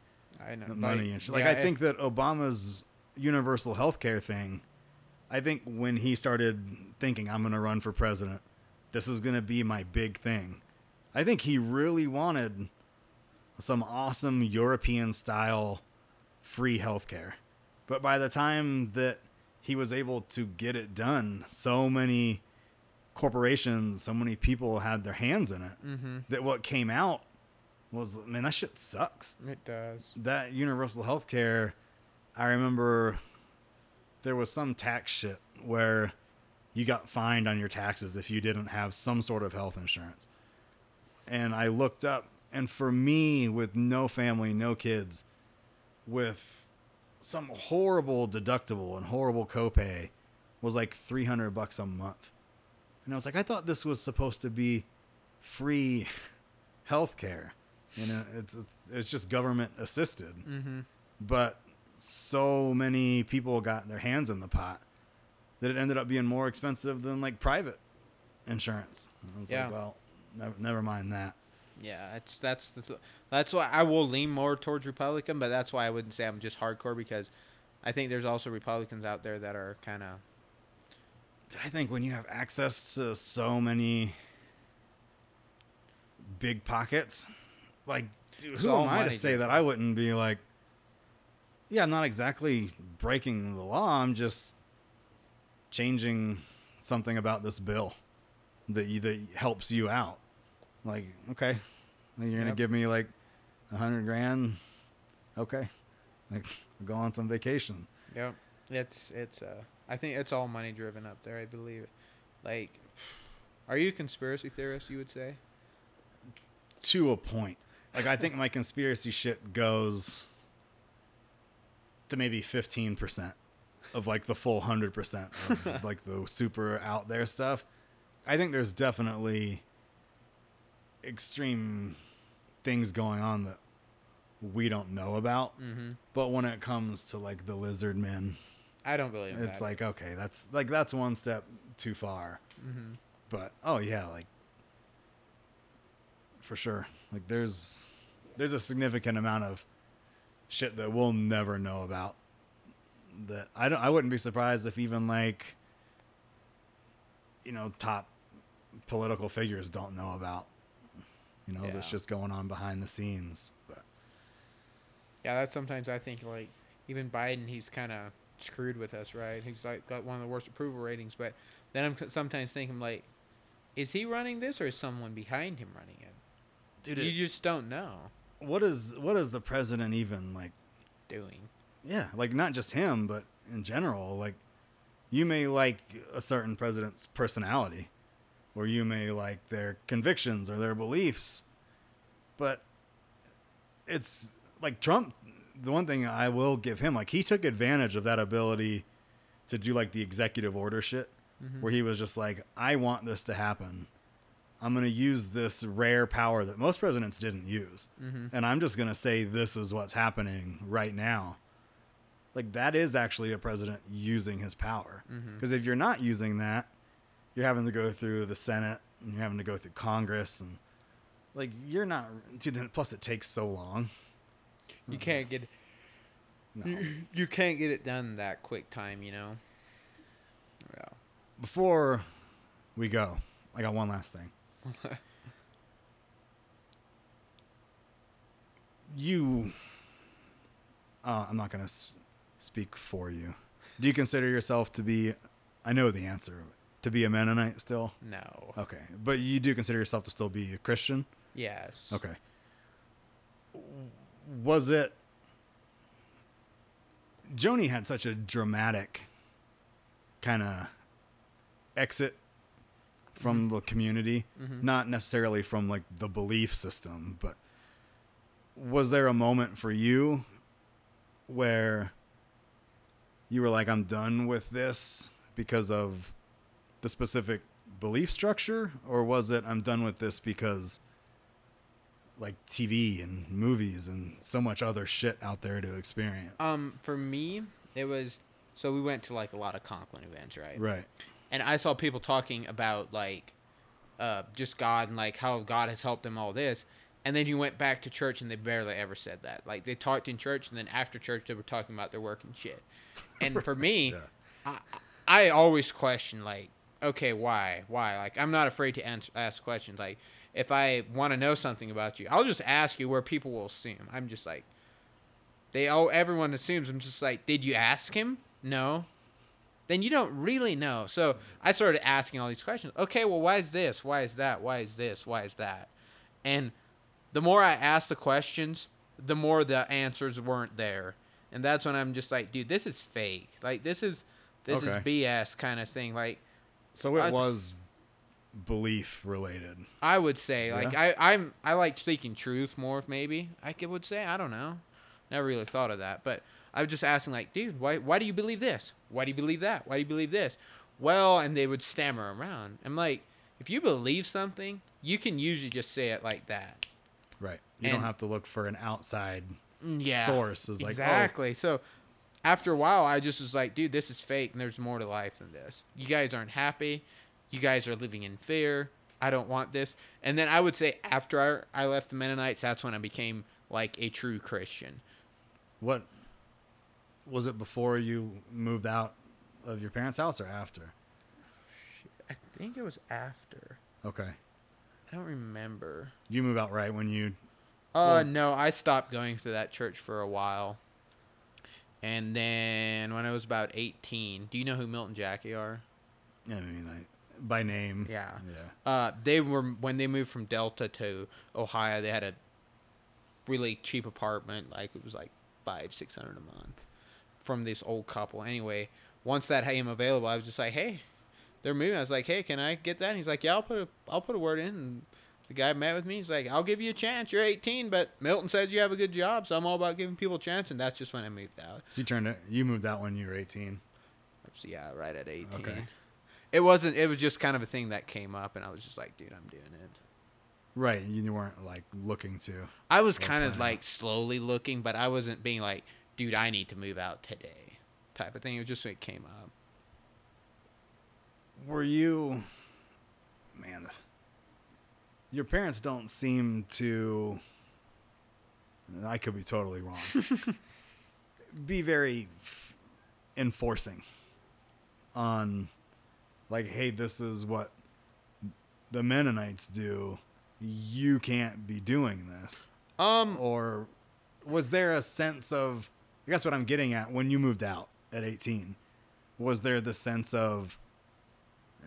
I know money and shit. Like yeah, I think that Obama's universal health care thing, I think when he started thinking I'm going to run for president, this is going to be my big thing. I think he really wanted some awesome European style free healthcare. But by the time that he was able to get it done, so many corporations, so many people had their hands in it mm-hmm, that what came out was man, that shit sucks it does. that universal health care, I remember there was some tax shit where you got fined on your taxes if you didn't have some sort of health insurance. And I looked up, and for me, with no family, no kids, with some horrible deductible and horrible copay, was like 300 bucks a month. And I was like, I thought this was supposed to be free health care. You know, it's, it's, it's just government assisted Mm-hmm. but so many people got their hands in the pot that it ended up being more expensive than like private insurance. I was Yeah. like, well, never, never mind that. Yeah, that's that's the th- that's why I will lean more towards Republican, but that's why I wouldn't say I'm just hardcore because I think there's also Republicans out there that are kind of I think when you have access to so many big pockets, like, dude, who am I to say that. I wouldn't be like, yeah, I'm not exactly breaking the law. I'm just changing something about this bill that you, that helps you out. Like, okay, you're gonna give me like a hundred grand. Okay, like I'll go on some vacation. Yep. It's it's uh I think it's all money driven up there, I believe. Like are you a conspiracy theorist, you would say? to a point. Like I think my conspiracy shit goes to maybe fifteen percent of like the full hundred percent of like the super out there stuff. I think there's definitely extreme things going on that we don't know about. Mm-hmm. But when it comes to like the lizard men, I don't believe it's that. like okay, that's like that's one step too far. mm-hmm. But oh yeah, like for sure. Like there's there's a significant amount of shit that we'll never know about. That I don't I wouldn't be surprised if even like you know, top political figures don't know about. You know, that's just going on behind the scenes. But Yeah, that's sometimes I think like even Biden, he's kind of screwed with us, right? He's like got one of the worst approval ratings, but then I'm sometimes thinking like, is he running this or is someone behind him running it? dude, you it- just don't know. what is what is the president even like Doing. Yeah, like not just him, but in general, like you may like a certain president's personality or you may like their convictions or their beliefs. But it's like Trump the one thing I will give him like he took advantage of that ability to do like the executive order shit Mhm. where he was just like I want this to happen. I'm going to use this rare power that most presidents didn't use Mm-hmm. and I'm just going to say this is what's happening right now. Like that is actually a president using his power. Because if you're not using that, you're having to go through the Senate and you're having to go through Congress and like you're not dude plus it takes so long. You can't get No. you, you can't get it done that quick time, you know. Yeah. Before we go, I got one last thing. You uh, I'm not going to s- speak for you. Do you consider yourself to be I know the answer, to be a Mennonite still? no. Okay. But you do consider yourself to still be a Christian? Yes. Okay. Was it Joni had such a dramatic kind of exit from the community, Mhm. not necessarily from like the belief system, but was there a moment for you where you were like I'm done with this because of the specific belief structure or was it I'm done with this because like TV and movies and so much other shit out there to experience. Um, for me, it was so we went to like a lot of Conklin events, right? right. and I saw people talking about like uh, just God and like how God has helped them all this. And then you went back to church and they barely ever said that. Like they talked in church and then after church they were talking about their work and shit. And for me, Yeah. I, I always question like, okay, why, why? Like I'm not afraid to answer, ask questions. Like if I want to know something about you, I'll just ask you where people will assume. I'm just like, they all everyone assumes. I'm just like, did you ask him? No. Then you don't really know. So I started asking all these questions. Okay, well, why is this? Why is that? Why is this? Why is that? And the more I asked the questions, the more the answers weren't there. And that's when I'm just like, dude, this is fake. Like this is this is BS kind of thing. Like So it I- was belief related. I would say, like Yeah. I I'm I like speaking truth more. Maybe I could, would say I don't know. Never really thought of that, but I was just asking, like, dude, why why do you believe this? Why do you believe that? Why do you believe this? Well, and they would stammer around. I'm like, if you believe something, you can usually just say it like that. Right. You don't have to look for an outside Mm, Yeah. source. Is like oh, exactly. So after a while, I just was like, dude, this is fake, and there's more to life than this. You guys aren't happy. You guys are living in fear. I don't want this. And then I would say after I, I left the Mennonites, that's when I became like a true Christian. what was it before you moved out of your parents' house or after? I think it was after. Okay. I don't remember. You move out right when you Uh, Well- no, I stopped going to that church for a while. And then when I was about 18, do you know who Milton Jackie are? I mean I, by name. Yeah. Yeah. Uh, they were when they moved from Delta to Ohio. They had a really cheap apartment, like it was like five, six hundred a month, from this old couple. Anyway, once that came available, I was just like, hey, they're moving. I was like, hey, can I get that? And he's like, yeah, I'll put a, I'll put a word in. And the guy met with me. He's like, I'll give you a chance. You're 18, but Milton says you have a good job, so I'm all about giving people a chance. And that's just when I moved out. So you turned it you moved out when you were eighteen. So, yeah, right at 18. Okay. It wasn't. It was just kind of a thing that came up, and I was just like, dude, I'm doing it. Right. You weren't like looking to. I was kind of like slowly looking, but I wasn't being like, dude, I need to move out today, type of thing. It was just it came up. Were you, man? Your parents don't seem to. I could be totally wrong. be very f- enforcing on, like, hey, this is what the Mennonites do. You can't be doing this. Um, Or was there a sense of, I guess what I'm getting at, when you moved out at 18, was there the sense of,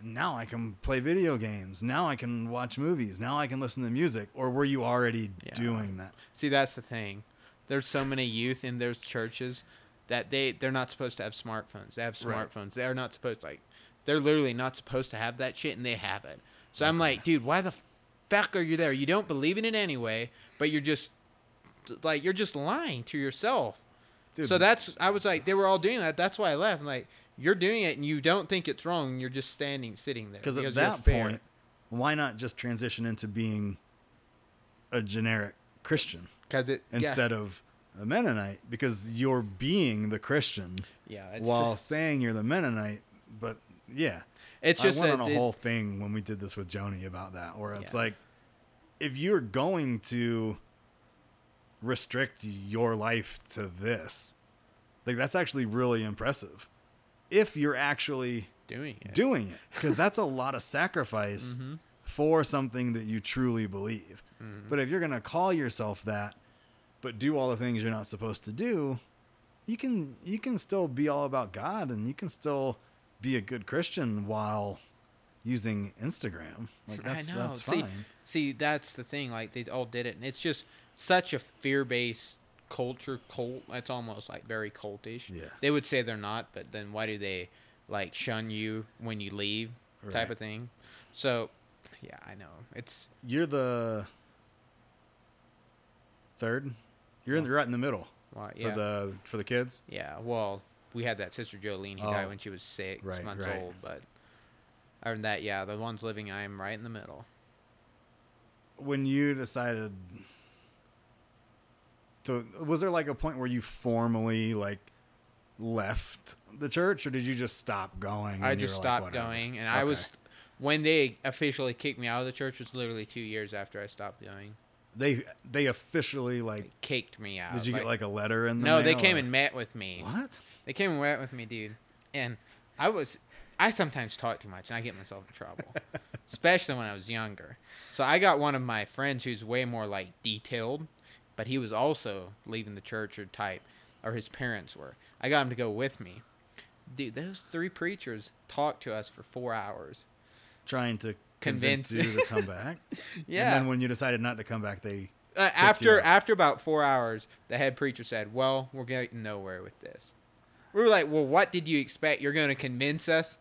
now I can play video games. Now I can watch movies. Now I can listen to music. Or were you already Yeah. doing that? See, that's the thing. There's so many youth in those churches that they they're not supposed to have smartphones. They have Right. smartphones. They're not supposed like they're literally not supposed to have that shit, and they have it. So I'm like, dude, why the fuck are you there? You don't believe in it anyway, but you're just like you're just lying to yourself. Dude, So that's I was like, they were all doing that. That's why I left. I'm like, you're doing it, and you don't think it's wrong. You're just standing, sitting there. because at that point, why not just transition into being a generic Christian because it yeah. instead of a Mennonite? Because you're being the Christian yeah, it's, while saying you're the Mennonite. But yeah, it's just I went that on a it- whole thing when we did this with Joni about that, where it's Yeah. like, if you're going to restrict your life to this, like that's actually really impressive. If you're actually doing it. doing it, because that's a lot of sacrifice Mhm. for something that you truly believe. Mhm. But if you're gonna call yourself that, but do all the things you're not supposed to do, you can you can still be all about God and you can still be a good Christian while using Instagram. Like that's I know. that's see, fine. see, that's the thing. Like they all did it, and it's just such a fear-based culture. Cult. It's almost like very cultish. Yeah. They would say they're not, but then why do they like shun you when you leave, type Right. of thing? So, yeah, I know. It's You're the third. You're in, you're right in the middle well, for the for the kids. yeah. Well, we had that sister Jolene who died Oh. when she was six Right, months right. old, but. Other than that, yeah, the ones living, I am right in the middle. when you decided to was there like a point where you formally like left the church or did you just stop going I just were like, stopped going, and I was when they officially kicked me out of the church was literally two years after I stopped going. they they officially like They kicked me out. did you get like a letter in the no? They came or- and met with me. what They came and met with me, dude. And I was, I sometimes talk too much, and I get myself in trouble, especially when I was younger. So I got one of my friends who's way more like detailed, but he was also leaving the church or type, or his parents were. I got him to go with me. Dude, those three preachers talked to us for four hours. trying to Convince- convince, you to come back Yeah. and then when you decided not to come back they Uh, after after about four hours, the head preacher said, "Well, we're getting nowhere with this." We were like, "Well, what did you expect? You're going to convince us?"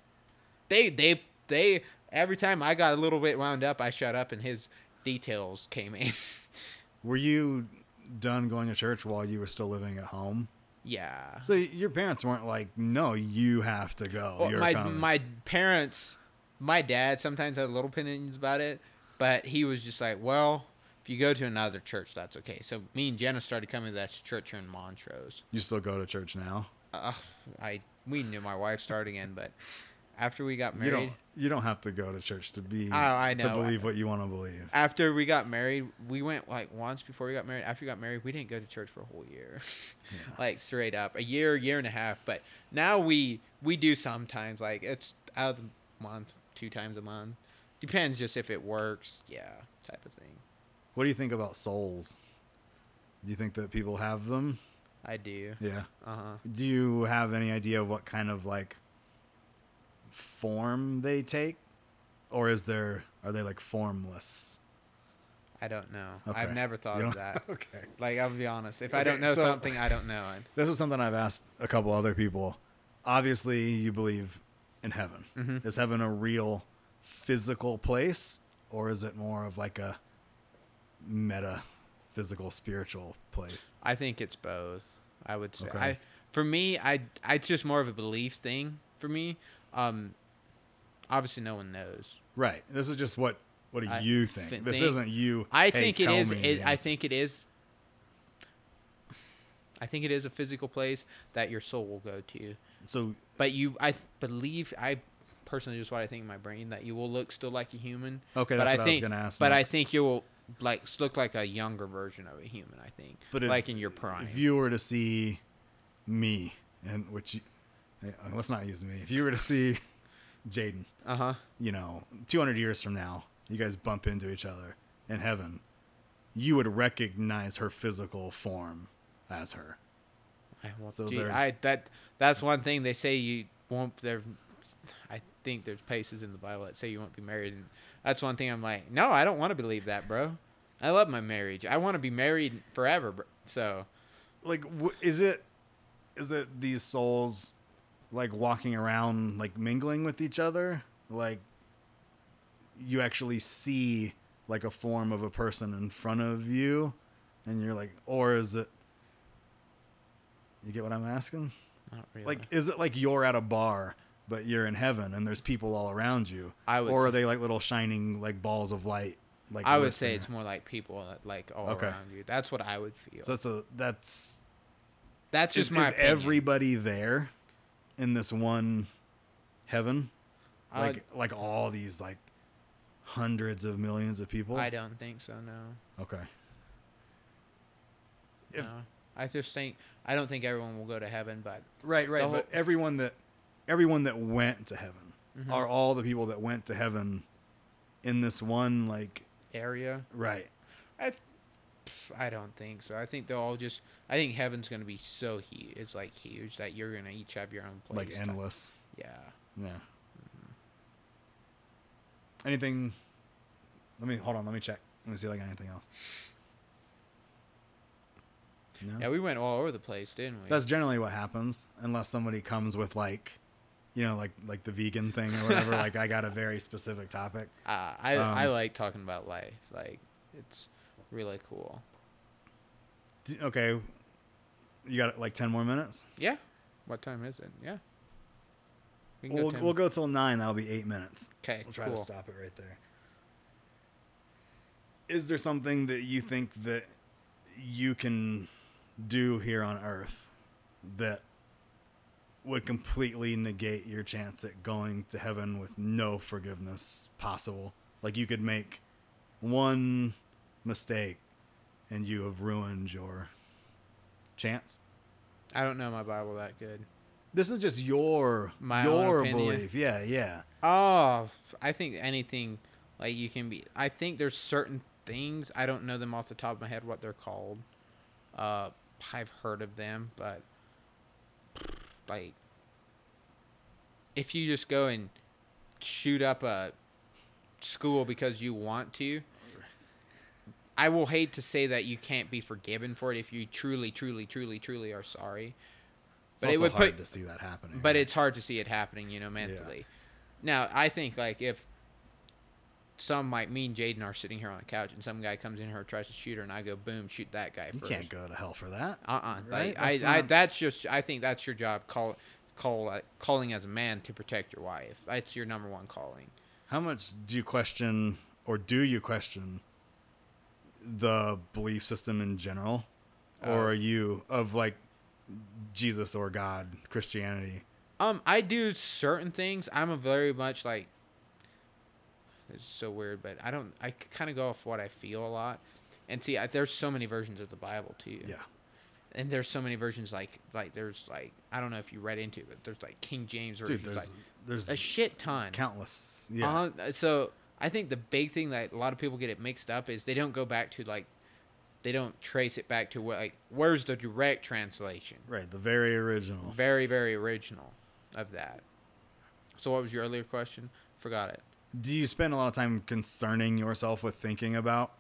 They they they every time I got a little bit wound up, I shut up, and his details came in. were you done going to church while you were still living at home yeah. so your parents weren't like no you have to go Well, my coming. my parents, my dad sometimes had little opinions about it, but he was just like, "Well, if you go to another church, that's okay." So me and Jenna started coming to that church here in Montrose. you still go to church now uh, I we knew my wife started again, but after we got married. You don't. You don't have to go to church to be. Oh, I To know. believe what you want to believe. after we got married, we went like once before we got married. After we got married, we didn't go to church for a whole year, like straight up a year, year and a half. But now we we do sometimes. Like it's out of the month, two times a month. Depends just if it works. Yeah, type of thing. What do you think about souls? Do you think that people have them? I do. Yeah. Uh huh. Do you have any idea of what kind of like form they take, or is there are they like formless? I don't know. Okay. I've never thought of that. okay. Like I'll be honest. If I don't know so- something, I don't know it. This is something I've asked a couple other people. Obviously, you believe in heaven. Mhm. Is heaven a real physical place, or is it more of like a meta physical spiritual place? I think it's both. I would say. Okay. I for me, I, I it's just more of a belief thing for me. Um, obviously no one knows. Right. This is just what what do I you think? thi- this think- isn't you. I "Hey, think it is. It, I think it is. I think it is a physical place that your soul will go to. so. But you, I believe, I personally just what I think in my brain that you will look still like a human. Okay, but that's I what think, I was gonna ask. But I think you will like look like a younger version of a human. I think, But if- like in your prime. if you were to see me, and which you, let's not use me. If you were to see Jaden, uh huh. you know, 200 years from now, you guys bump into each other in heaven, you would recognize her physical form as her. I, well, So gee, I that that's one thing they say you won't. There, I think there's places in the Bible that say you won't be married, and that's one thing I'm like, no, I don't want to believe that, bro. I love my marriage. I want to be married forever, bro. So Like, is it, is it these souls, like walking around, like mingling with each other, like you actually see like a form of a person in front of you, and you're like, or is it? You get what I'm asking? not really. Like, is it like you're at a bar, but you're in heaven and there's people all around you? I would. or are they like little shining like balls of light? Like I would say it's more like people like all Okay. around you. That's what I would feel. So that's a that's that's is, just my is opinion. everybody there in this one heaven? I Like like all these like hundreds of millions of people? I don't think so. No. okay. If- no. I just think I don't think everyone will go to heaven, but Right, right. The but everyone that everyone that went to heaven Mhm. are all the people that went to heaven in this one like area. right. I, I don't think so. I think they'll all just. I think heaven's gonna be so huge. It's like huge that you're gonna each have your own place. like endless. Yeah. Yeah. Anything? Let me hold on. Let me check. Let me see if I got anything else. No. Yeah, we went all over the place, didn't we? That's generally what happens, unless somebody comes with like, you know, like like the vegan thing or whatever. like I got a very specific topic. uh, I I um, like talking about life. Like it's really cool. D- Okay. You got like ten more minutes. Yeah. What time is it? Yeah. We can We'll, go we'll go till nine. That'll be eight minutes. Okay. We'll try cool. to stop it right there. Is there something that you think that you can do here on Earth that would completely negate your chance at going to heaven with no forgiveness possible? Like you could make one mistake and you have ruined your chance. I don't know my Bible that good. This is just your My your belief. Yeah, yeah. Oh, I think anything like you can be. I think there's certain things I don't know them off the top of my head what they're called. Uh, I've heard of them, but like if you just go and shoot up a school because you want to, I will hate to say that you can't be forgiven for it if you truly, truly, truly, truly are sorry. It's But it would hard put- to see that happening. But right? it's hard to see it happening, you know, mentally. Now, I think like if some like me and Jaden are sitting here on the couch and some guy comes in here and tries to shoot her and I go boom, shoot that guy you first. can't go to hell for that. Uh uh Right? Like, I, That's I not- that's just I think that's your job call call uh, calling as a man to protect your wife. That's your number one calling. How much do you question, or do you question, the belief system in general, Uh, or are you of like Jesus or God, Christianity? Um, I do certain things. I'm a very much like. It's so weird, but I don't. I kind of go off what I feel a lot, and see, I, there's so many versions of the Bible too. Yeah, and there's so many versions like like there's like I don't know if you read into it, but there's like King James versions, dude. There's like there's a shit ton. countless. Yeah, Uh-huh. So I think the big thing that a lot of people get it mixed up is they don't go back to like, they don't trace it back to what like where's the direct translation. right. The very original. Very very original of that. So what was your earlier question? Forgot it. Do you spend a lot of time concerning yourself with thinking about,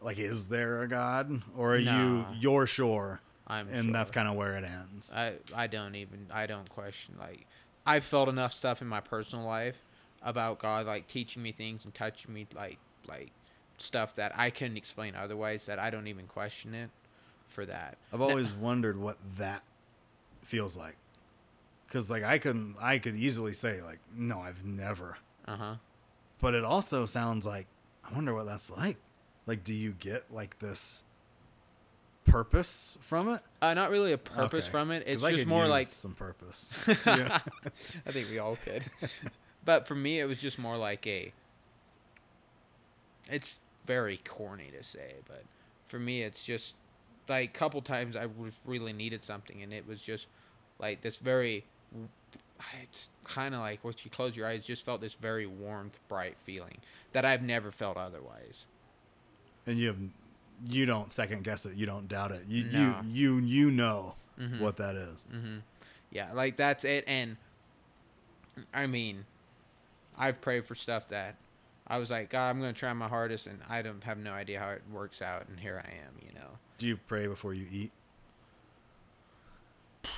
like, is there a God, or are you you're sure, I'm and that's kind of where it ends? I I don't even I don't question like I've felt enough stuff in my personal life about God like teaching me things and touching me like like stuff that I couldn't explain otherwise that I don't even question it for that. I've always wondered what that feels like. Because like I couldn't, I could easily say like, no, I've never. Uh huh. But it also sounds like I wonder what that's like. Like, do you get like this purpose from it? Uh, not really a purpose Okay. from it. It's just more like some purpose. Yeah. I think we all could. but for me, it was just more like a. It's very corny to say, but for me, it's just like a couple times I was really needed something, and it was just like this very. It's kind of like once you close your eyes, just felt this very warmth, bright feeling that I've never felt otherwise. and you have, you don't second guess it. You don't doubt it. You No. you you you know Mhm. what that is. Mm-hmm. Yeah, like that's it. And I mean, I've prayed for stuff that I was like, God, I'm going to try my hardest, and I don't have no idea how it works out, and here I am. You know, Do you pray before you eat?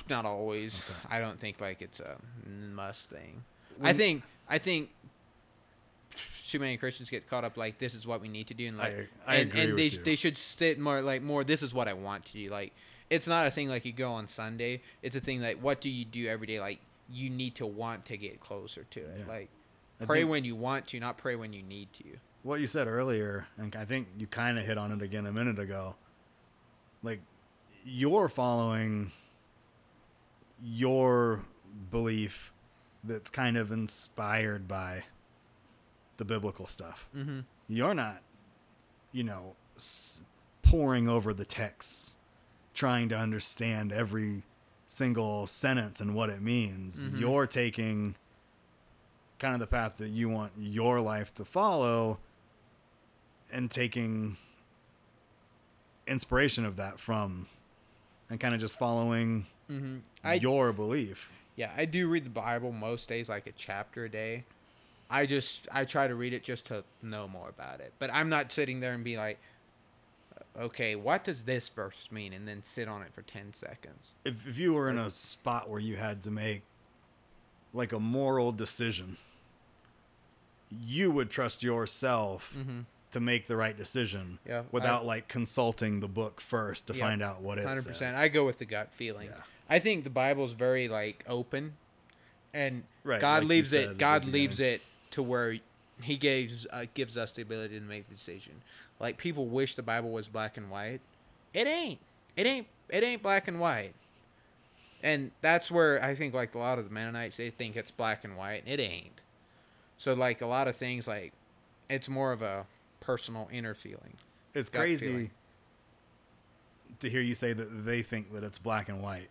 not always. Okay. I don't think like it's a must thing. I think I think too many Christians get caught up like this is what we need to do, and like I and, agree and with they you. they should sit more like more. This is what I want to do. Like it's not a thing like you go on Sunday. It's a thing like what do you do every day? Like you need to want to get closer to it. Yeah. Like I pray when you want to, not pray when you need to. what you said earlier, and I think you kind of hit on it again a minute ago. Like you're following your belief that's kind of inspired by the biblical stuff. Mm-hmm. You're not, you know, s- poring over the texts, trying to understand every single sentence and what it means. Mhm. You're taking kind of the path that you want your life to follow and taking inspiration of that from and kind of just following Mm-hmm. I your belief. Yeah, I do read the Bible most days, like a chapter a day. I just I try to read it just to know more about it. But I'm not sitting there and be like, okay, what does this verse mean, and then sit on it for ten seconds. If if you were in a spot where you had to make like a moral decision, you would trust yourself Mm-hmm. to make the right decision Yeah, without I- like consulting the book first to Yeah, find out what it Hundred says. percent. I go with the gut feeling. Yeah. I think the Bible's very like open, and Right, God like leaves it. God leaves it to where He gives uh, gives us the ability to make the decision. Like people wish the Bible was black and white. It ain't. It ain't. It ain't black and white. And that's where I think like a lot of the Mennonites they think it's black and white. It ain't. So like a lot of things like it's more of a personal inner feeling. It's crazy feeling. to hear you say that they think that it's black and white,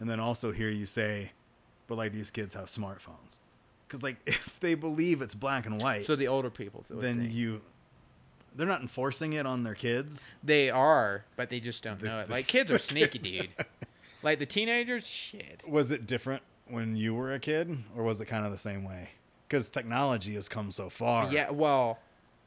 and then also hear you say, "But like these kids have smartphones," because like if they believe it's black and white, So the older people then think. you they're not enforcing it on their kids. They are, but they just don't The- know it. Like kids are sneaky, kids- dude. Like the teenagers, shit. Was it different when you were a kid, or was it kind of the same way? Because technology has come so far. Yeah, well,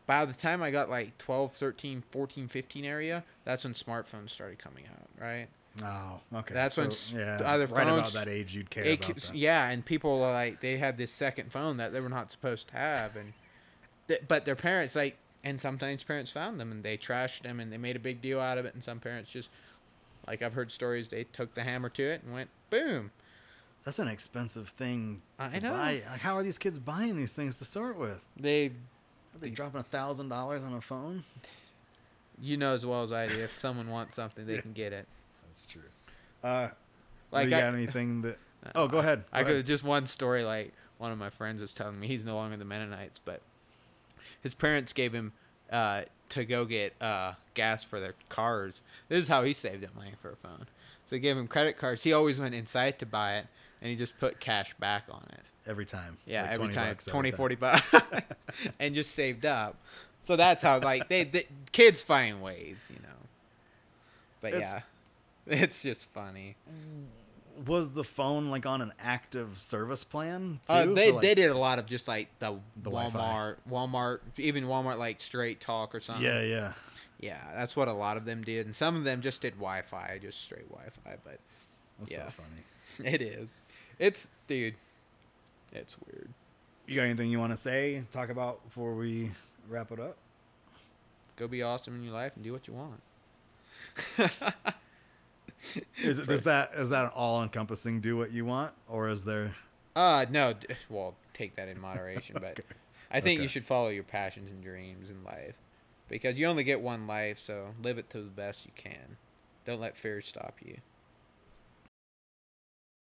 by the time I got like 12, 13, 14, 15 area, that's when smartphones started coming out, right? Oh, okay. That's when So, s- yeah, the other right about that age you'd care It about that. yeah, and people are like they had this second phone that they were not supposed to have, and th- but their parents like, and sometimes parents found them and they trashed them and they made a big deal out of it, and some parents just, like I've heard stories, they took the hammer to it and went boom. That's an expensive thing I to know. buy. Like, how are these kids buying these things to start with? They, Are they dropping a thousand dollars on a phone? you know as well as I do, if someone wants something, they can get it. That's true. Uh, Like do you I- got anything that? Oh, go ahead. I Go could ahead. just one story like one of my friends was telling me he's no longer the Mennonites, but his parents gave him uh, to go get uh, gas for their cars. This is how he saved up money for a phone. So they gave him credit cards. He always went inside to buy it, and he just put cash back on it. every time. Yeah, Like every 20 time, bucks every 20, time. 40 bucks, and just saved up. So that's how like they, the kids find ways, you know. But It's- yeah, it's just funny. Was the phone like on an active service plan? Too, Uh, they like- they did a lot of just like the, The Wi-Fi. Walmart, Walmart, even Walmart like straight talk or something. Yeah, yeah. yeah, that's what a lot of them did, and some of them just did Wi-Fi, just straight Wi-Fi. But That's Yeah. so funny. It is, it's dude, it's weird. You got anything you want to say? Talk about before we wrap it up? Go be awesome in your life and do what you want. Is, does that is that an all encompassing? Do what you want, or is there? Uh no, well, take that in moderation, but I think you should follow your passions and dreams in life because you only get one life, so live it to the best you can. Don't let fear stop you.